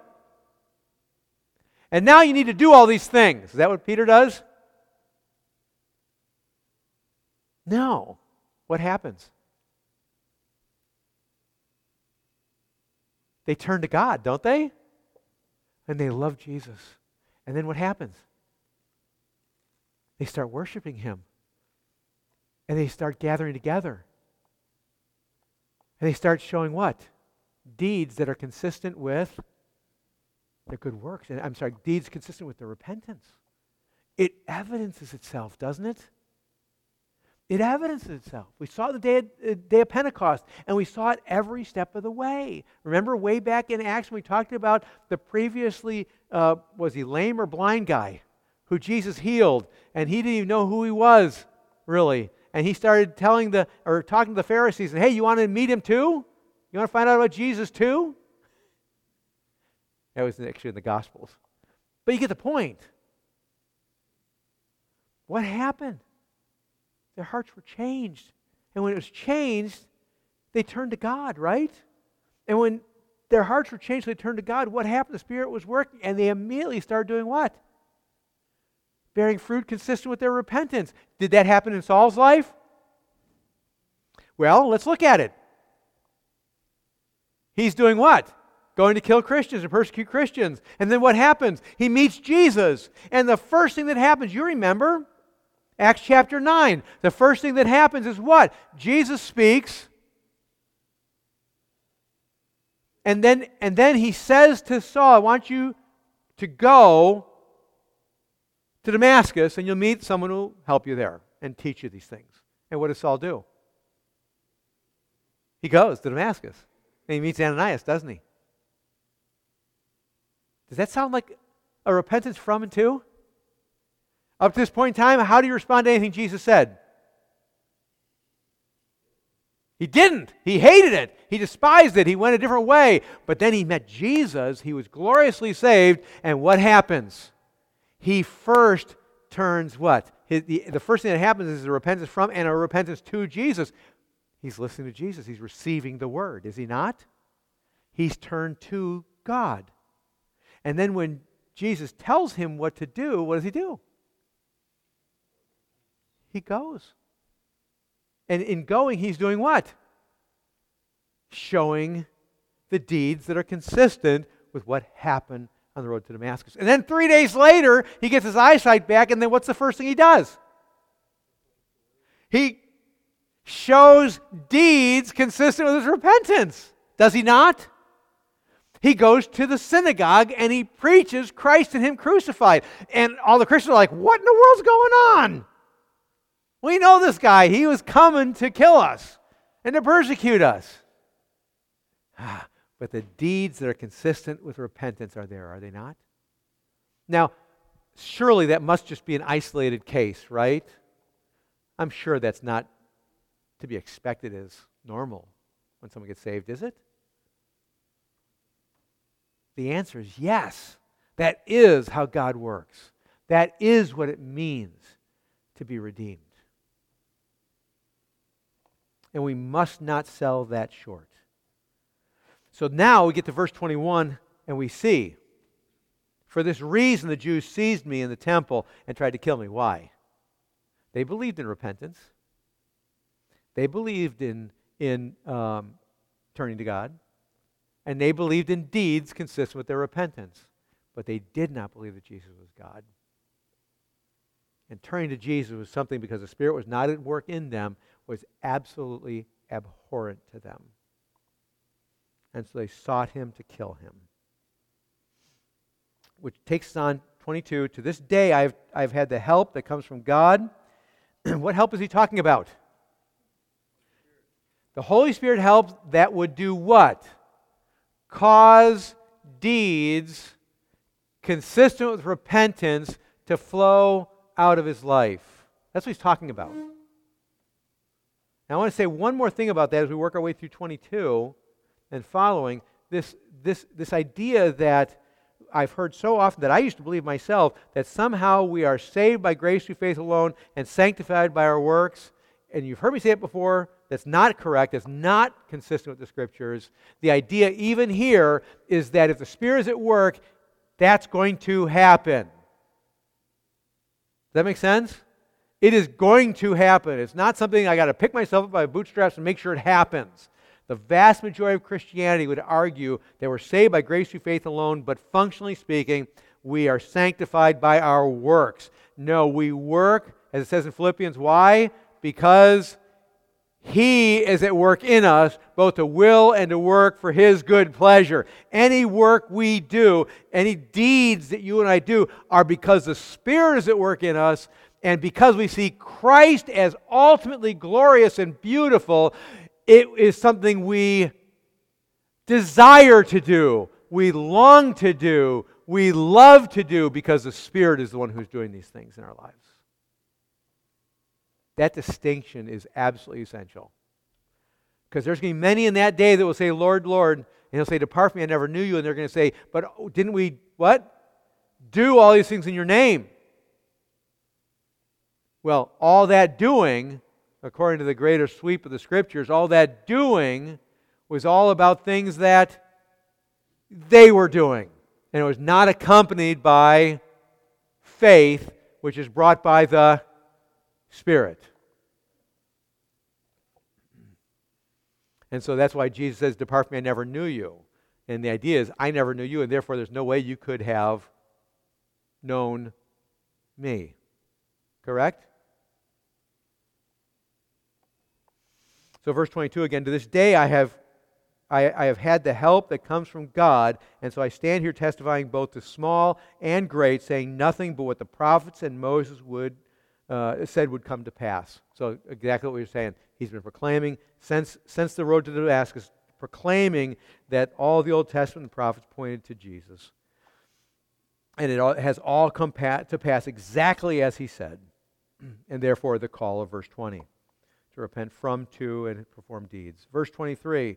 And now you need to do all these things. Is that what Peter does? No. What happens? They turn to God, don't they? And they love Jesus. And then what happens? They start worshiping Him. And they start gathering together. And they start showing what? Deeds that are consistent with their good works. And I'm sorry, deeds consistent with their repentance. It evidences itself, doesn't it? It evidences itself. We saw the day of, uh, day of Pentecost, and we saw it every step of the way. Remember, way back in Acts, we talked about the previously, uh, was he lame or blind guy who Jesus healed, and he didn't even know who he was, really. And he started telling the, or talking to the Pharisees, and hey, you want to meet him too? You want to find out about Jesus too? That was actually in the Gospels. But you get the point. What happened? Their hearts were changed. And when it was changed, they turned to God, right? And when their hearts were changed, they turned to God. What happened? The Spirit was working, and they immediately started doing what? Bearing fruit consistent with their repentance. Did that happen in Saul's life? Well, let's look at it. He's doing what? Going to kill Christians and persecute Christians. And then what happens? He meets Jesus. And the first thing that happens, you remember, Acts chapter 9. The first thing that happens is what? Jesus speaks. And then, and then he says to Saul, I want you to go to Damascus and you'll meet someone who will help you there and teach you these things. And what does Saul do? He goes to Damascus and he meets Ananias, doesn't he? Does that sound like a repentance from and to? Up to this point in time, how do you respond to anything Jesus said? He didn't. He hated it. He despised it. He went a different way. But then he met Jesus. He was gloriously saved. And what happens? He first turns what? His, the, the first thing that happens is a repentance from and a repentance to Jesus. He's listening to Jesus. He's receiving the word, is he not? He's turned to God. And then when Jesus tells him what to do, what does he do? He goes. And in going, he's doing what? Showing the deeds that are consistent with what happened on the road to Damascus. And then three days later, he gets his eyesight back, and then what's the first thing he does? He shows deeds consistent with his repentance. Does he not? He goes to the synagogue and he preaches Christ and Him crucified. And all the Christians are like, What in the world's going on? We know this guy. He was coming to kill us. and to persecute us. Ah, but the deeds that are consistent with repentance are there, are they not? Now, surely that must just be an isolated case, right? I'm sure that's not to be expected as normal when someone gets saved, is it? The answer is yes. That is how God works. That is what it means to be redeemed. And we must not sell that short. So now we get to verse 21 and we see, for this reason the Jews seized me in the temple and tried to kill me. Why? They believed in repentance. They believed in, in um, turning to God. And they believed in deeds consistent with their repentance. But they did not believe that Jesus was God. And turning to Jesus was something because the Spirit was not at work in them, was absolutely abhorrent to them. And so they sought him to kill him. Which takes us on 22. To this day, I've, I've had the help that comes from God. what help is he talking about? The Holy Spirit helps that would do what? Cause deeds consistent with repentance to flow out of his life. That's what he's talking about. Now, I want to say one more thing about that as we work our way through 22 and following. This, this, this idea that I've heard so often that I used to believe myself that somehow we are saved by grace through faith alone and sanctified by our works. And you've heard me say it before. That's not correct. That's not consistent with the scriptures. The idea, even here, is that if the Spirit is at work, that's going to happen. Does that make sense? It is going to happen. It's not something I got to pick myself up by bootstraps and make sure it happens. The vast majority of Christianity would argue that we're saved by grace through faith alone, but functionally speaking, we are sanctified by our works. No, we work, as it says in Philippians. Why? Because he is at work in us, both to will and to work for His good pleasure. Any work we do, any deeds that you and I do, are because the Spirit is at work in us, and because we see Christ as ultimately glorious and beautiful, it is something we desire to do, we long to do, we love to do, because the Spirit is the one who's doing these things in our lives. That distinction is absolutely essential. Because there's going to be many in that day that will say, Lord, Lord, and he'll say, Depart from me, I never knew you. And they're going to say, But didn't we, what? Do all these things in your name. Well, all that doing, according to the greater sweep of the scriptures, all that doing was all about things that they were doing. And it was not accompanied by faith, which is brought by the Spirit. And so that's why Jesus says, Depart from me, I never knew you. And the idea is, I never knew you, and therefore there's no way you could have known me. Correct? So, verse 22 again, to this day I have, I, I, have had the help that comes from God, and so I stand here testifying both to small and great, saying nothing but what the prophets and Moses would uh, said would come to pass. So, exactly what we were saying. He's been proclaiming since, since the road to Damascus, proclaiming that all the Old Testament prophets pointed to Jesus. And it all, has all come to pass exactly as he said. And therefore, the call of verse 20 to repent from, to, and perform deeds. Verse 23,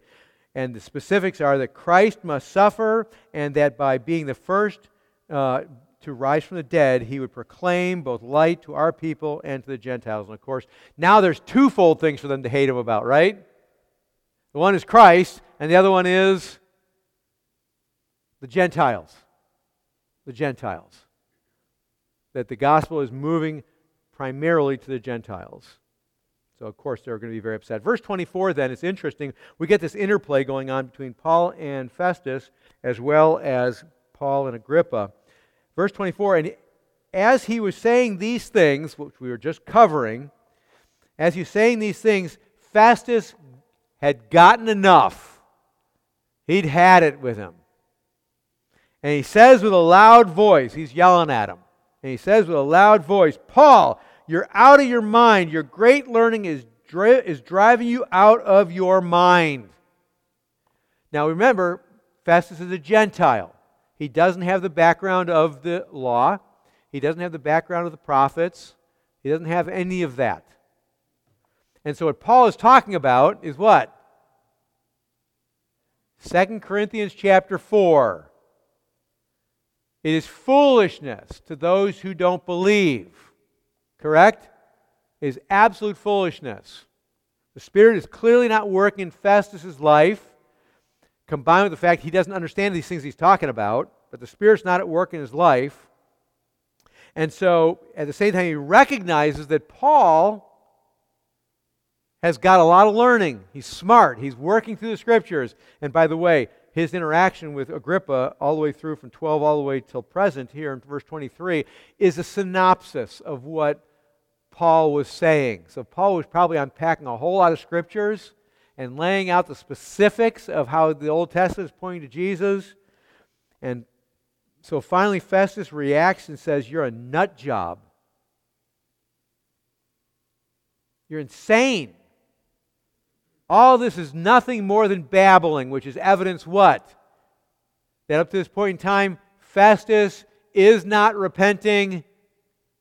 and the specifics are that Christ must suffer, and that by being the first, uh, to rise from the dead, he would proclaim both light to our people and to the Gentiles. And of course, now there's twofold things for them to hate him about, right? The one is Christ, and the other one is the Gentiles. The Gentiles. That the gospel is moving primarily to the Gentiles. So, of course, they're going to be very upset. Verse 24, then, it's interesting. We get this interplay going on between Paul and Festus, as well as Paul and Agrippa. Verse 24, and as he was saying these things, which we were just covering, as he was saying these things, Festus had gotten enough. He'd had it with him. And he says with a loud voice, he's yelling at him, and he says with a loud voice, Paul, you're out of your mind. Your great learning is dri- is driving you out of your mind. Now remember, Festus is a Gentile. He doesn't have the background of the law, he doesn't have the background of the prophets, he doesn't have any of that. And so, what Paul is talking about is what? 2 Corinthians chapter 4. It is foolishness to those who don't believe. Correct? Is absolute foolishness. The Spirit is clearly not working in Festus's life combined with the fact he doesn't understand these things he's talking about, but the Spirit's not at work in his life. And so, at the same time, he recognizes that Paul has got a lot of learning. He's smart. He's working through the Scriptures. And by the way, his interaction with Agrippa, all the way through from 12 all the way till present, here in verse 23, is a synopsis of what Paul was saying. So, Paul was probably unpacking a whole lot of Scriptures and laying out the specifics of how the Old Testament is pointing to Jesus. And so finally, Festus reacts and says, You're a nut job. You're insane. All this is nothing more than babbling, which is evidence what? That up to this point in time, Festus is not repenting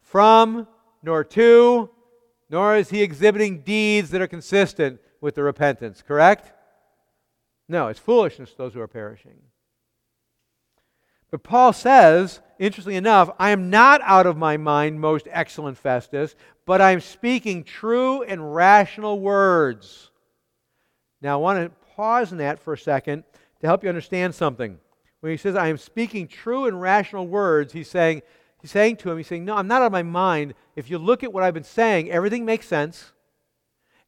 from, nor to, nor is he exhibiting deeds that are consistent with the repentance, correct? No, it's foolishness to those who are perishing. But Paul says, interestingly enough, I am not out of my mind, most excellent Festus, but I'm speaking true and rational words. Now, I want to pause in that for a second to help you understand something. When he says, I am speaking true and rational words, he's saying, he's saying to him, he's saying, No, I'm not out of my mind. If you look at what I've been saying, everything makes sense.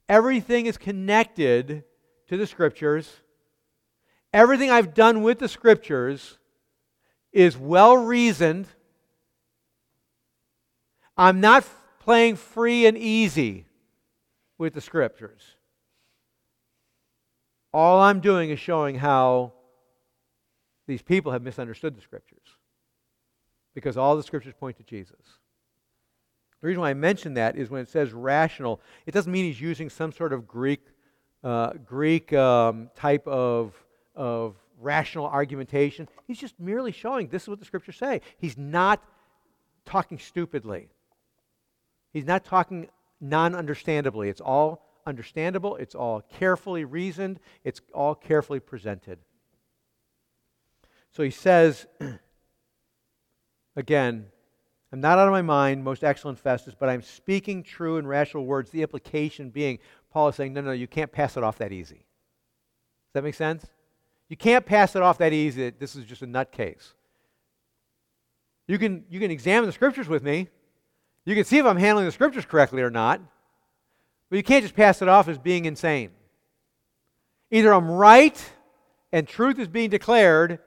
Everything is connected to the Scriptures. Everything I've done with the Scriptures is well reasoned. I'm not playing free and easy with the Scriptures. All I'm doing is showing how these people have misunderstood the Scriptures because all the Scriptures point to Jesus. The reason why I mention that is when it says rational, it doesn't mean he's using some sort of Greek, uh, Greek um, type of, of rational argumentation. He's just merely showing this is what the scriptures say. He's not talking stupidly. He's not talking non understandably. It's all understandable, it's all carefully reasoned, it's all carefully presented. So he says, again, I'm not out of my mind, most excellent Festus, but I'm speaking true and rational words. The implication being, Paul is saying, no, no, you can't pass it off that easy. Does that make sense? You can't pass it off that easy this is just a nutcase. You can, you can examine the scriptures with me. You can see if I'm handling the scriptures correctly or not. But you can't just pass it off as being insane. Either I'm right and truth is being declared,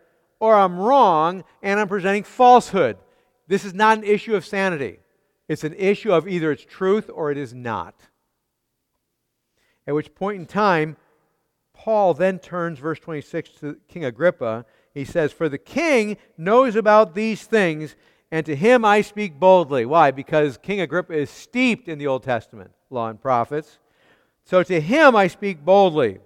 or I'm wrong and I'm presenting falsehood. This is not an issue of sanity. It's an issue of either it's truth or it is not. At which point in time, Paul then turns, verse 26, to King Agrippa. He says, For the king knows about these things, and to him I speak boldly. Why? Because King Agrippa is steeped in the Old Testament, law and prophets. So to him I speak boldly.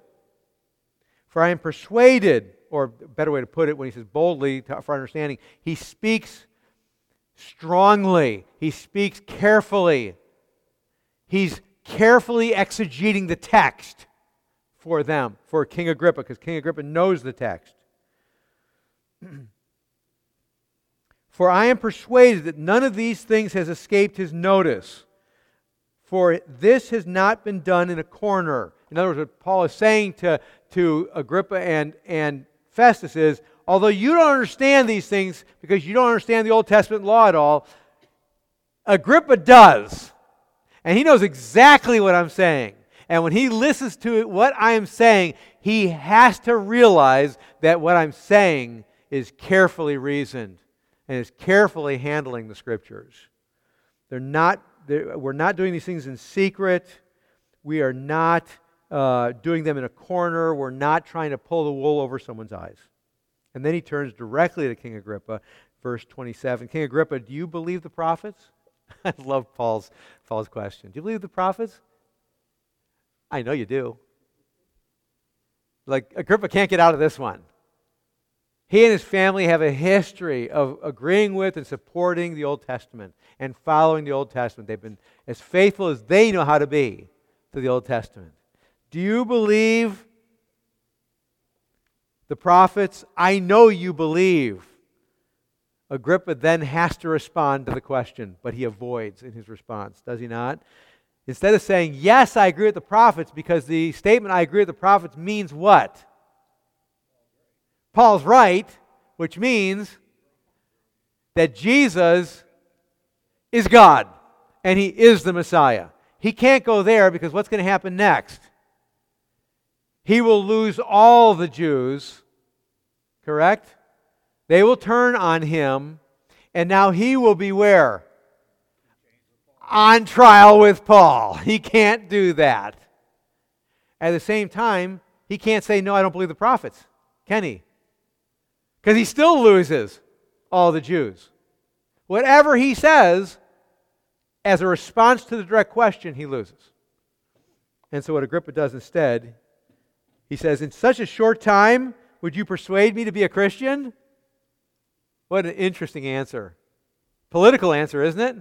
For I am persuaded, or a better way to put it, when he says boldly for understanding, he speaks strongly, he speaks carefully. He's carefully exegeting the text for them, for King Agrippa, because King Agrippa knows the text. for I am persuaded that none of these things has escaped his notice. For this has not been done in a corner. In other words, what Paul is saying to, to Agrippa and, and Festus is although you don't understand these things because you don't understand the Old Testament law at all, Agrippa does. And he knows exactly what I'm saying. And when he listens to what I am saying, he has to realize that what I'm saying is carefully reasoned and is carefully handling the scriptures. They're not, they're, we're not doing these things in secret. We are not uh, doing them in a corner. We're not trying to pull the wool over someone's eyes. And then he turns directly to King Agrippa, verse 27. King Agrippa, do you believe the prophets? I love Paul's, Paul's question. Do you believe the prophets? I know you do. Like, Agrippa can't get out of this one. He and his family have a history of agreeing with and supporting the Old Testament and following the Old Testament. They've been as faithful as they know how to be to the Old Testament. Do you believe the prophets? I know you believe. Agrippa then has to respond to the question, but he avoids in his response, does he not? Instead of saying, Yes, I agree with the prophets, because the statement, I agree with the prophets, means what? Paul's right, which means that Jesus is God and he is the Messiah. He can't go there because what's going to happen next? He will lose all the Jews, correct? They will turn on him, and now he will be where? On trial with Paul. He can't do that. At the same time, he can't say, No, I don't believe the prophets. Can he? Because he still loses all the Jews. Whatever he says, as a response to the direct question, he loses. And so, what Agrippa does instead, he says, In such a short time, would you persuade me to be a Christian? What an interesting answer. Political answer, isn't it?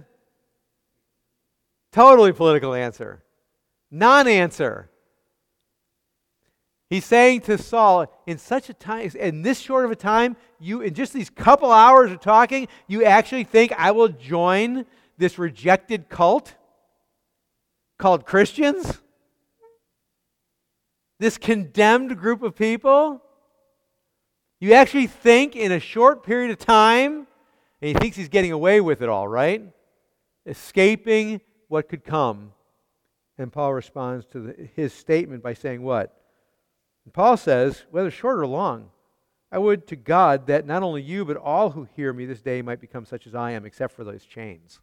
Totally political answer. Non answer. He's saying to Saul, in such a time, in this short of a time, you in just these couple hours of talking, you actually think I will join this rejected cult called Christians? This condemned group of people? You actually think in a short period of time, and he thinks he's getting away with it all, right? Escaping what could come. And Paul responds to the, his statement by saying, What? And Paul says, whether short or long, I would to God that not only you, but all who hear me this day might become such as I am, except for those chains.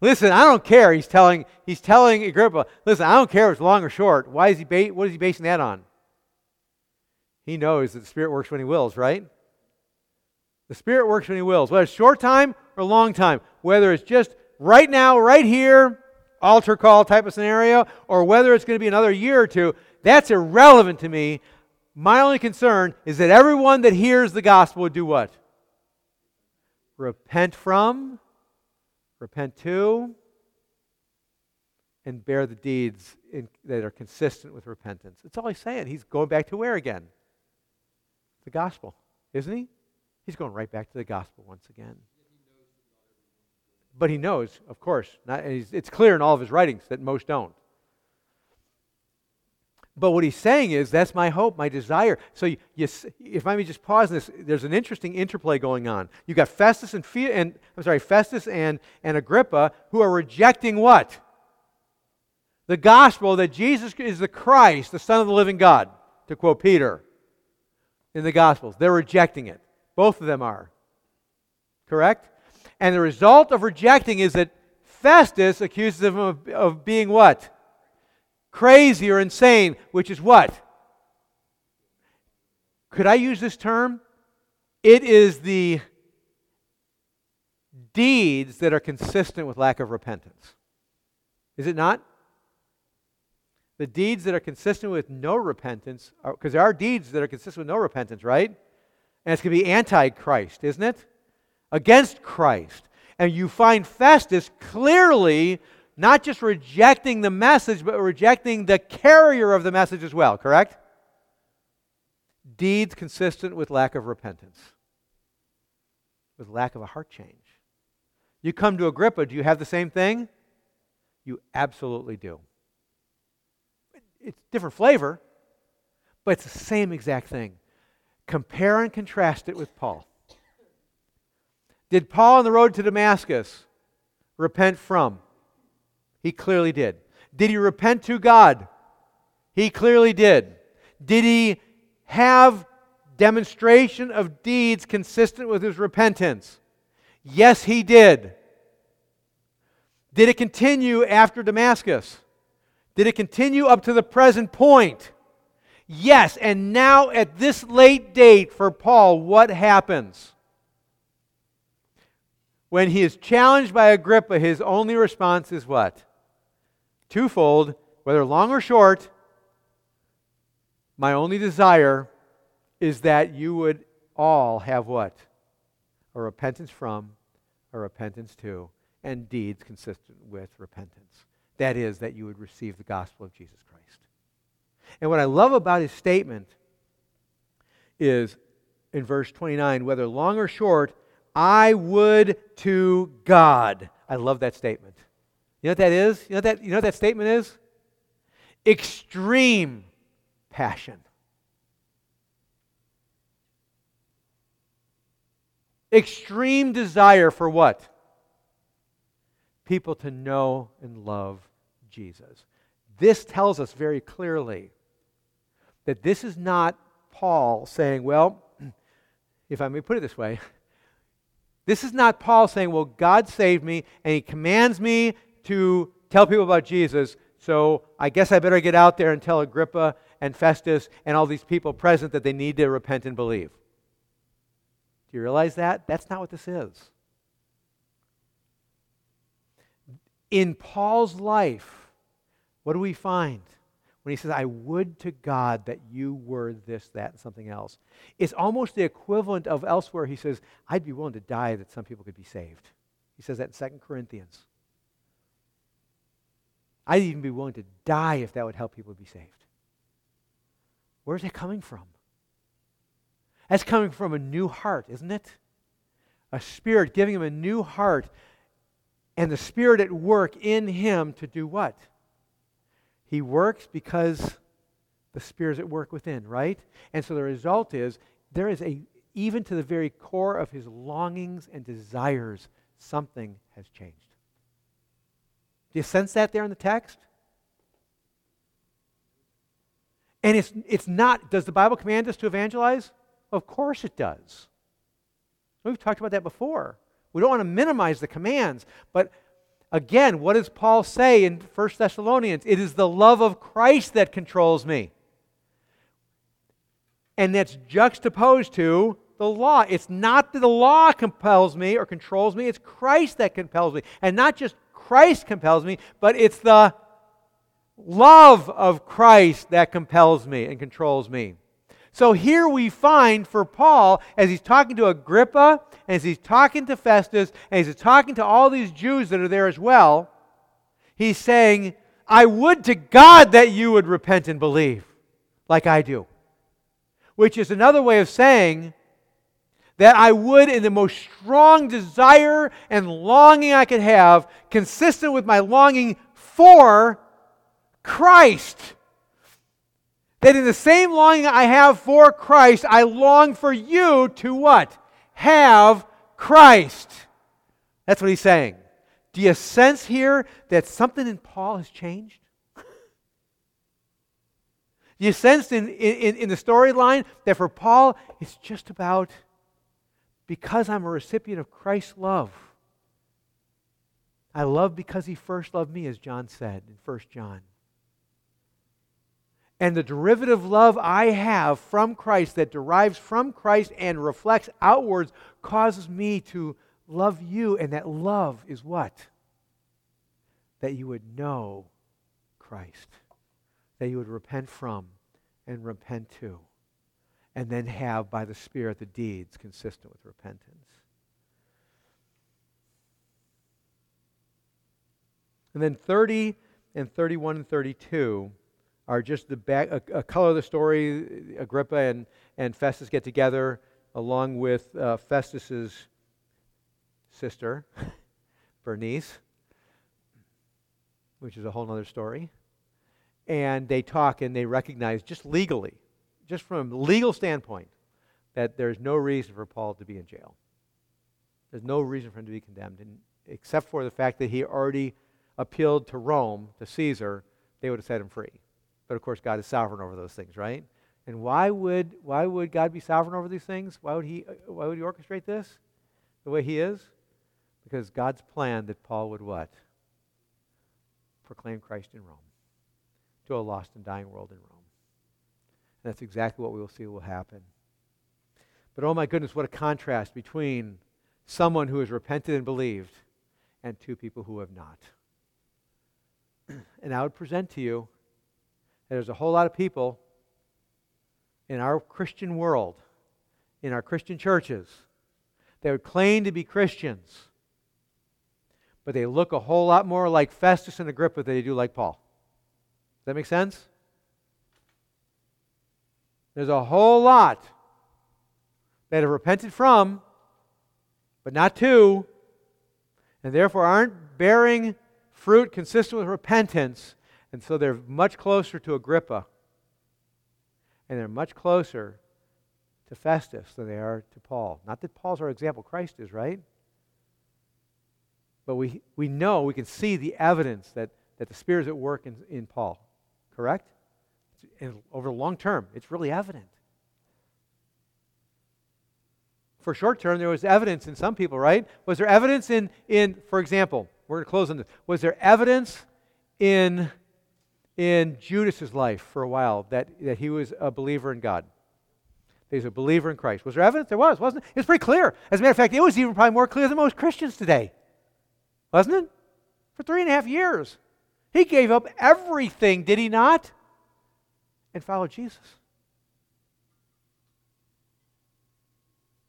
Listen, I don't care. He's telling, he's telling Agrippa, listen, I don't care if it's long or short. Why is he ba- what is he basing that on? He knows that the Spirit works when he wills, right? The Spirit works when he wills, whether it's short time or long time, whether it's just right now, right here, altar call type of scenario, or whether it's going to be another year or two. That's irrelevant to me. My only concern is that everyone that hears the gospel would do what? Repent from, repent to, and bear the deeds in, that are consistent with repentance. That's all he's saying. He's going back to where again? The gospel, isn't he? He's going right back to the gospel once again. But he knows, of course, not, it's clear in all of his writings that most don't. But what he's saying is, that's my hope, my desire. So, you, you, if I may just pause this, there's an interesting interplay going on. You've got Festus and, and I'm sorry, Festus and, and Agrippa who are rejecting what? The gospel that Jesus is the Christ, the Son of the living God, to quote Peter in the Gospels. They're rejecting it. Both of them are. Correct? And the result of rejecting is that Festus accuses them of, of being what? Crazy or insane, which is what? Could I use this term? It is the deeds that are consistent with lack of repentance. Is it not? The deeds that are consistent with no repentance, because there are deeds that are consistent with no repentance, right? And it's going to be anti Christ, isn't it? Against Christ. And you find Festus clearly not just rejecting the message, but rejecting the carrier of the message as well, correct? Deeds consistent with lack of repentance, with lack of a heart change. You come to Agrippa, do you have the same thing? You absolutely do. It's different flavor, but it's the same exact thing. Compare and contrast it with Paul. Did Paul on the road to Damascus repent from? He clearly did. Did he repent to God? He clearly did. Did he have demonstration of deeds consistent with his repentance? Yes, he did. Did it continue after Damascus? Did it continue up to the present point? Yes, and now at this late date for Paul, what happens? When he is challenged by Agrippa, his only response is what? Twofold. whether long or short, my only desire is that you would all have what? A repentance from, a repentance to, and deeds consistent with repentance. That is, that you would receive the gospel of Jesus Christ. And what I love about his statement is in verse 29 whether long or short, I would to God. I love that statement. You know what that is? You know that, you know that statement is? Extreme passion. Extreme desire for what? People to know and love Jesus. This tells us very clearly that this is not Paul saying, well, if I may put it this way, this is not Paul saying, well, God saved me and he commands me to tell people about Jesus, so I guess I better get out there and tell Agrippa and Festus and all these people present that they need to repent and believe. Do you realize that? That's not what this is. In Paul's life, what do we find? When he says, I would to God that you were this, that, and something else. It's almost the equivalent of elsewhere. He says, I'd be willing to die that some people could be saved. He says that in 2 Corinthians. I'd even be willing to die if that would help people be saved. Where's that coming from? That's coming from a new heart, isn't it? A spirit giving him a new heart and the spirit at work in him to do what? He works because the spirit is at work within, right? And so the result is there is a even to the very core of his longings and desires something has changed. Do you sense that there in the text? And it's, it's not, does the Bible command us to evangelize? Of course it does. We've talked about that before. We don't want to minimize the commands, but again, what does Paul say in 1 Thessalonians? It is the love of Christ that controls me. And that's juxtaposed to the law. It's not that the law compels me or controls me, it's Christ that compels me. And not just Christ compels me, but it's the love of Christ that compels me and controls me. So here we find for Paul, as he's talking to Agrippa, as he's talking to Festus, and he's talking to all these Jews that are there as well, he's saying, I would to God that you would repent and believe, like I do. Which is another way of saying that I would, in the most strong desire and longing I could have, consistent with my longing for Christ that in the same longing I have for Christ, I long for you to what? Have Christ. That's what he's saying. Do you sense here that something in Paul has changed? Do you sense in, in, in the storyline that for Paul, it's just about because I'm a recipient of Christ's love. I love because he first loved me, as John said in 1 John and the derivative love I have from Christ that derives from Christ and reflects outwards causes me to love you. And that love is what? That you would know Christ, that you would repent from and repent to, and then have by the Spirit the deeds consistent with repentance. And then 30 and 31 and 32 are just the back, a, a, color of the story. Agrippa and, and Festus get together along with uh, Festus's sister, Bernice, which is a whole other story. And they talk and they recognize just legally, just from a legal standpoint, that there's no reason for Paul to be in jail. There's no reason for him to be condemned, and, except for the fact that he already appealed to Rome, to Caesar, they would have set him free. But of course, God is sovereign over those things, right? And why would, why would God be sovereign over these things? Why would, he, why would He orchestrate this the way He is? Because God's plan that Paul would what? Proclaim Christ in Rome to a lost and dying world in Rome. That's exactly what we will see will happen. But oh my goodness, what a contrast between someone who has repented and believed and two people who have not. and I would present to you that there's a whole lot of people in our Christian world, in our Christian churches, that would claim to be Christians, but they look a whole lot more like Festus and Agrippa than they do like Paul. Does that make sense? There's a whole lot that have repented from, but not to, and therefore aren't bearing fruit consistent with repentance. And so they're much closer to Agrippa. And they're much closer to Festus than they are to Paul. Not that Paul's our example, Christ is, right? But we, we know, we can see the evidence that, that the Spirit is at work in, in Paul. Correct? And over the long term, it's really evident. For short term, there was evidence in some people, right? Was there evidence in, in for example, we're going to close on this. Was there evidence in, in Judas's life for a while that, that he was a believer in God? That he's a believer in Christ. Was there evidence? There was, wasn't it? It's pretty clear. As a matter of fact, it was even probably more clear than most Christians today. Wasn't it? For three and a half years. He gave up everything, did he not? And followed Jesus.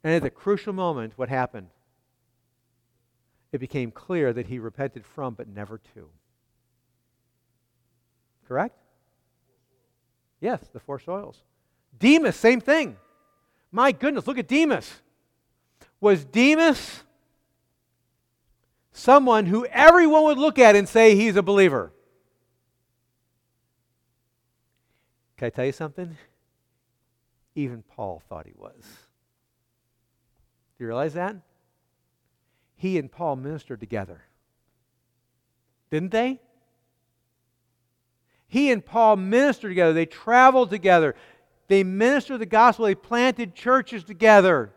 And at the crucial moment, what happened? It became clear that he repented from, but never to. Correct? Yes, the four soils. Demas, same thing. My goodness, look at Demas. Was Demas someone who everyone would look at and say he's a believer? Can I tell you something? Even Paul thought he was. Do you realize that? He and Paul ministered together. Didn't they? He and Paul ministered together. They traveled together. They ministered the gospel. They planted churches together.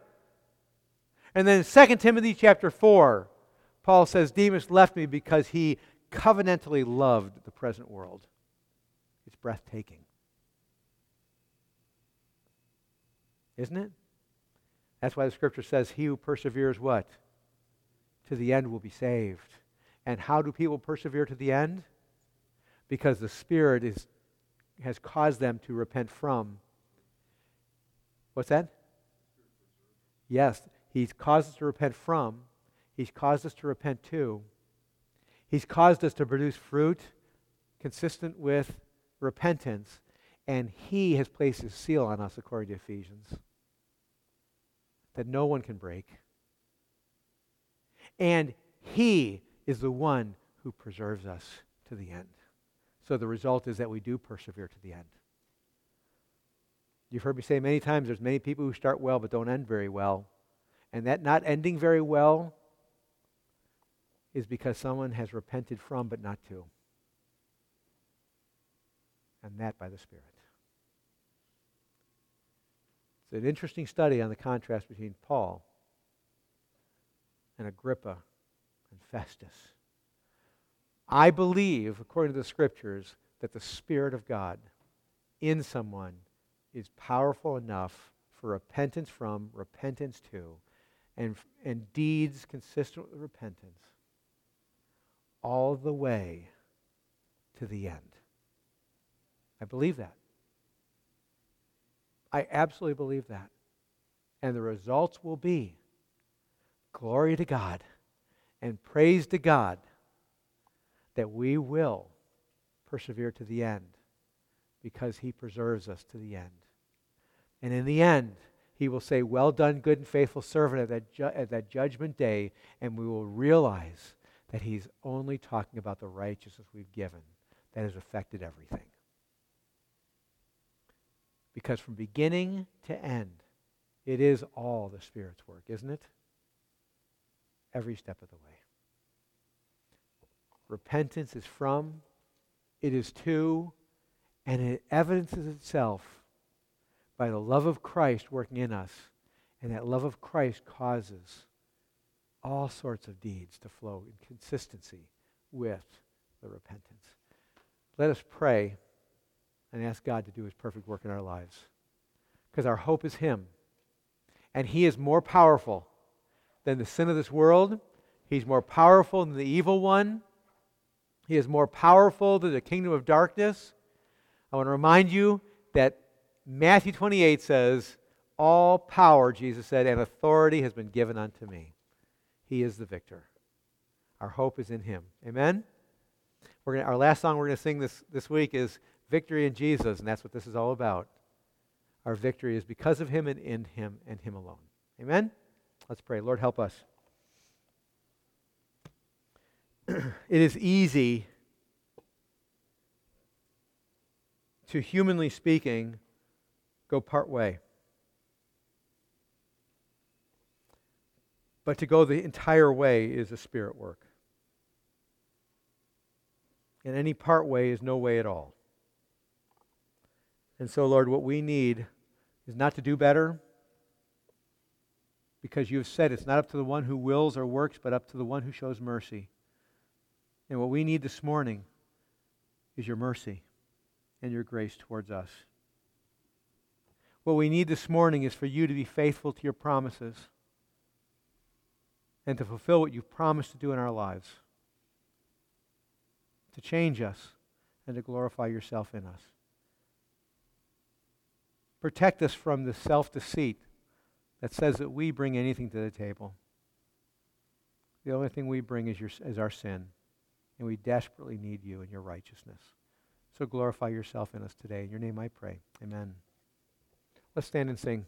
And then in 2 Timothy chapter 4, Paul says, Demas left me because he covenantally loved the present world. It's breathtaking. Isn't it? That's why the scripture says, He who perseveres what? To the end will be saved. And how do people persevere to the end? Because the Spirit is, has caused them to repent from. What's that? Yes, He's caused us to repent from. He's caused us to repent to. He's caused us to produce fruit consistent with repentance. And He has placed His seal on us, according to Ephesians that no one can break. And He is the one who preserves us to the end. So the result is that we do persevere to the end. You've heard me say many times there's many people who start well but don't end very well. And that not ending very well is because someone has repented from but not to. And that by the Spirit. It's an interesting study on the contrast between Paul and Agrippa and Festus. I believe, according to the scriptures, that the Spirit of God in someone is powerful enough for repentance from, repentance to, and, and deeds consistent with repentance all the way to the end. I believe that. I absolutely believe that. And the results will be glory to God and praise to God that we will persevere to the end because He preserves us to the end. And in the end, He will say, Well done, good and faithful servant, at that, ju- at that judgment day, and we will realize that He's only talking about the righteousness we've given that has affected everything. Because from beginning to end, it is all the Spirit's work, isn't it? Every step of the way. Repentance is from, it is to, and it evidences itself by the love of Christ working in us. And that love of Christ causes all sorts of deeds to flow in consistency with the repentance. Let us pray and ask God to do his perfect work in our lives. Because our hope is him. And he is more powerful than the sin of this world. He's more powerful than the evil one. He is more powerful than the kingdom of darkness. I want to remind you that Matthew 28 says, All power, Jesus said, and authority has been given unto me. He is the victor. Our hope is in him. Amen? Gonna, our last song we're going to sing this, this week is Victory in Jesus, and that's what this is all about. Our victory is because of him and in him and him alone. Amen? Let's pray. Lord, help us. it is easy to, humanly speaking, go part way. But to go the entire way is a spirit work. And any part way is no way at all. And so, Lord, what we need is not to do better, because you have said it's not up to the one who wills or works, but up to the one who shows mercy. And what we need this morning is your mercy and your grace towards us. What we need this morning is for you to be faithful to your promises and to fulfill what you've promised to do in our lives, to change us and to glorify yourself in us. Protect us from the self deceit that says that we bring anything to the table. The only thing we bring is, your, is our sin, and we desperately need you and your righteousness. So glorify yourself in us today. In your name I pray. Amen. Let's stand and sing.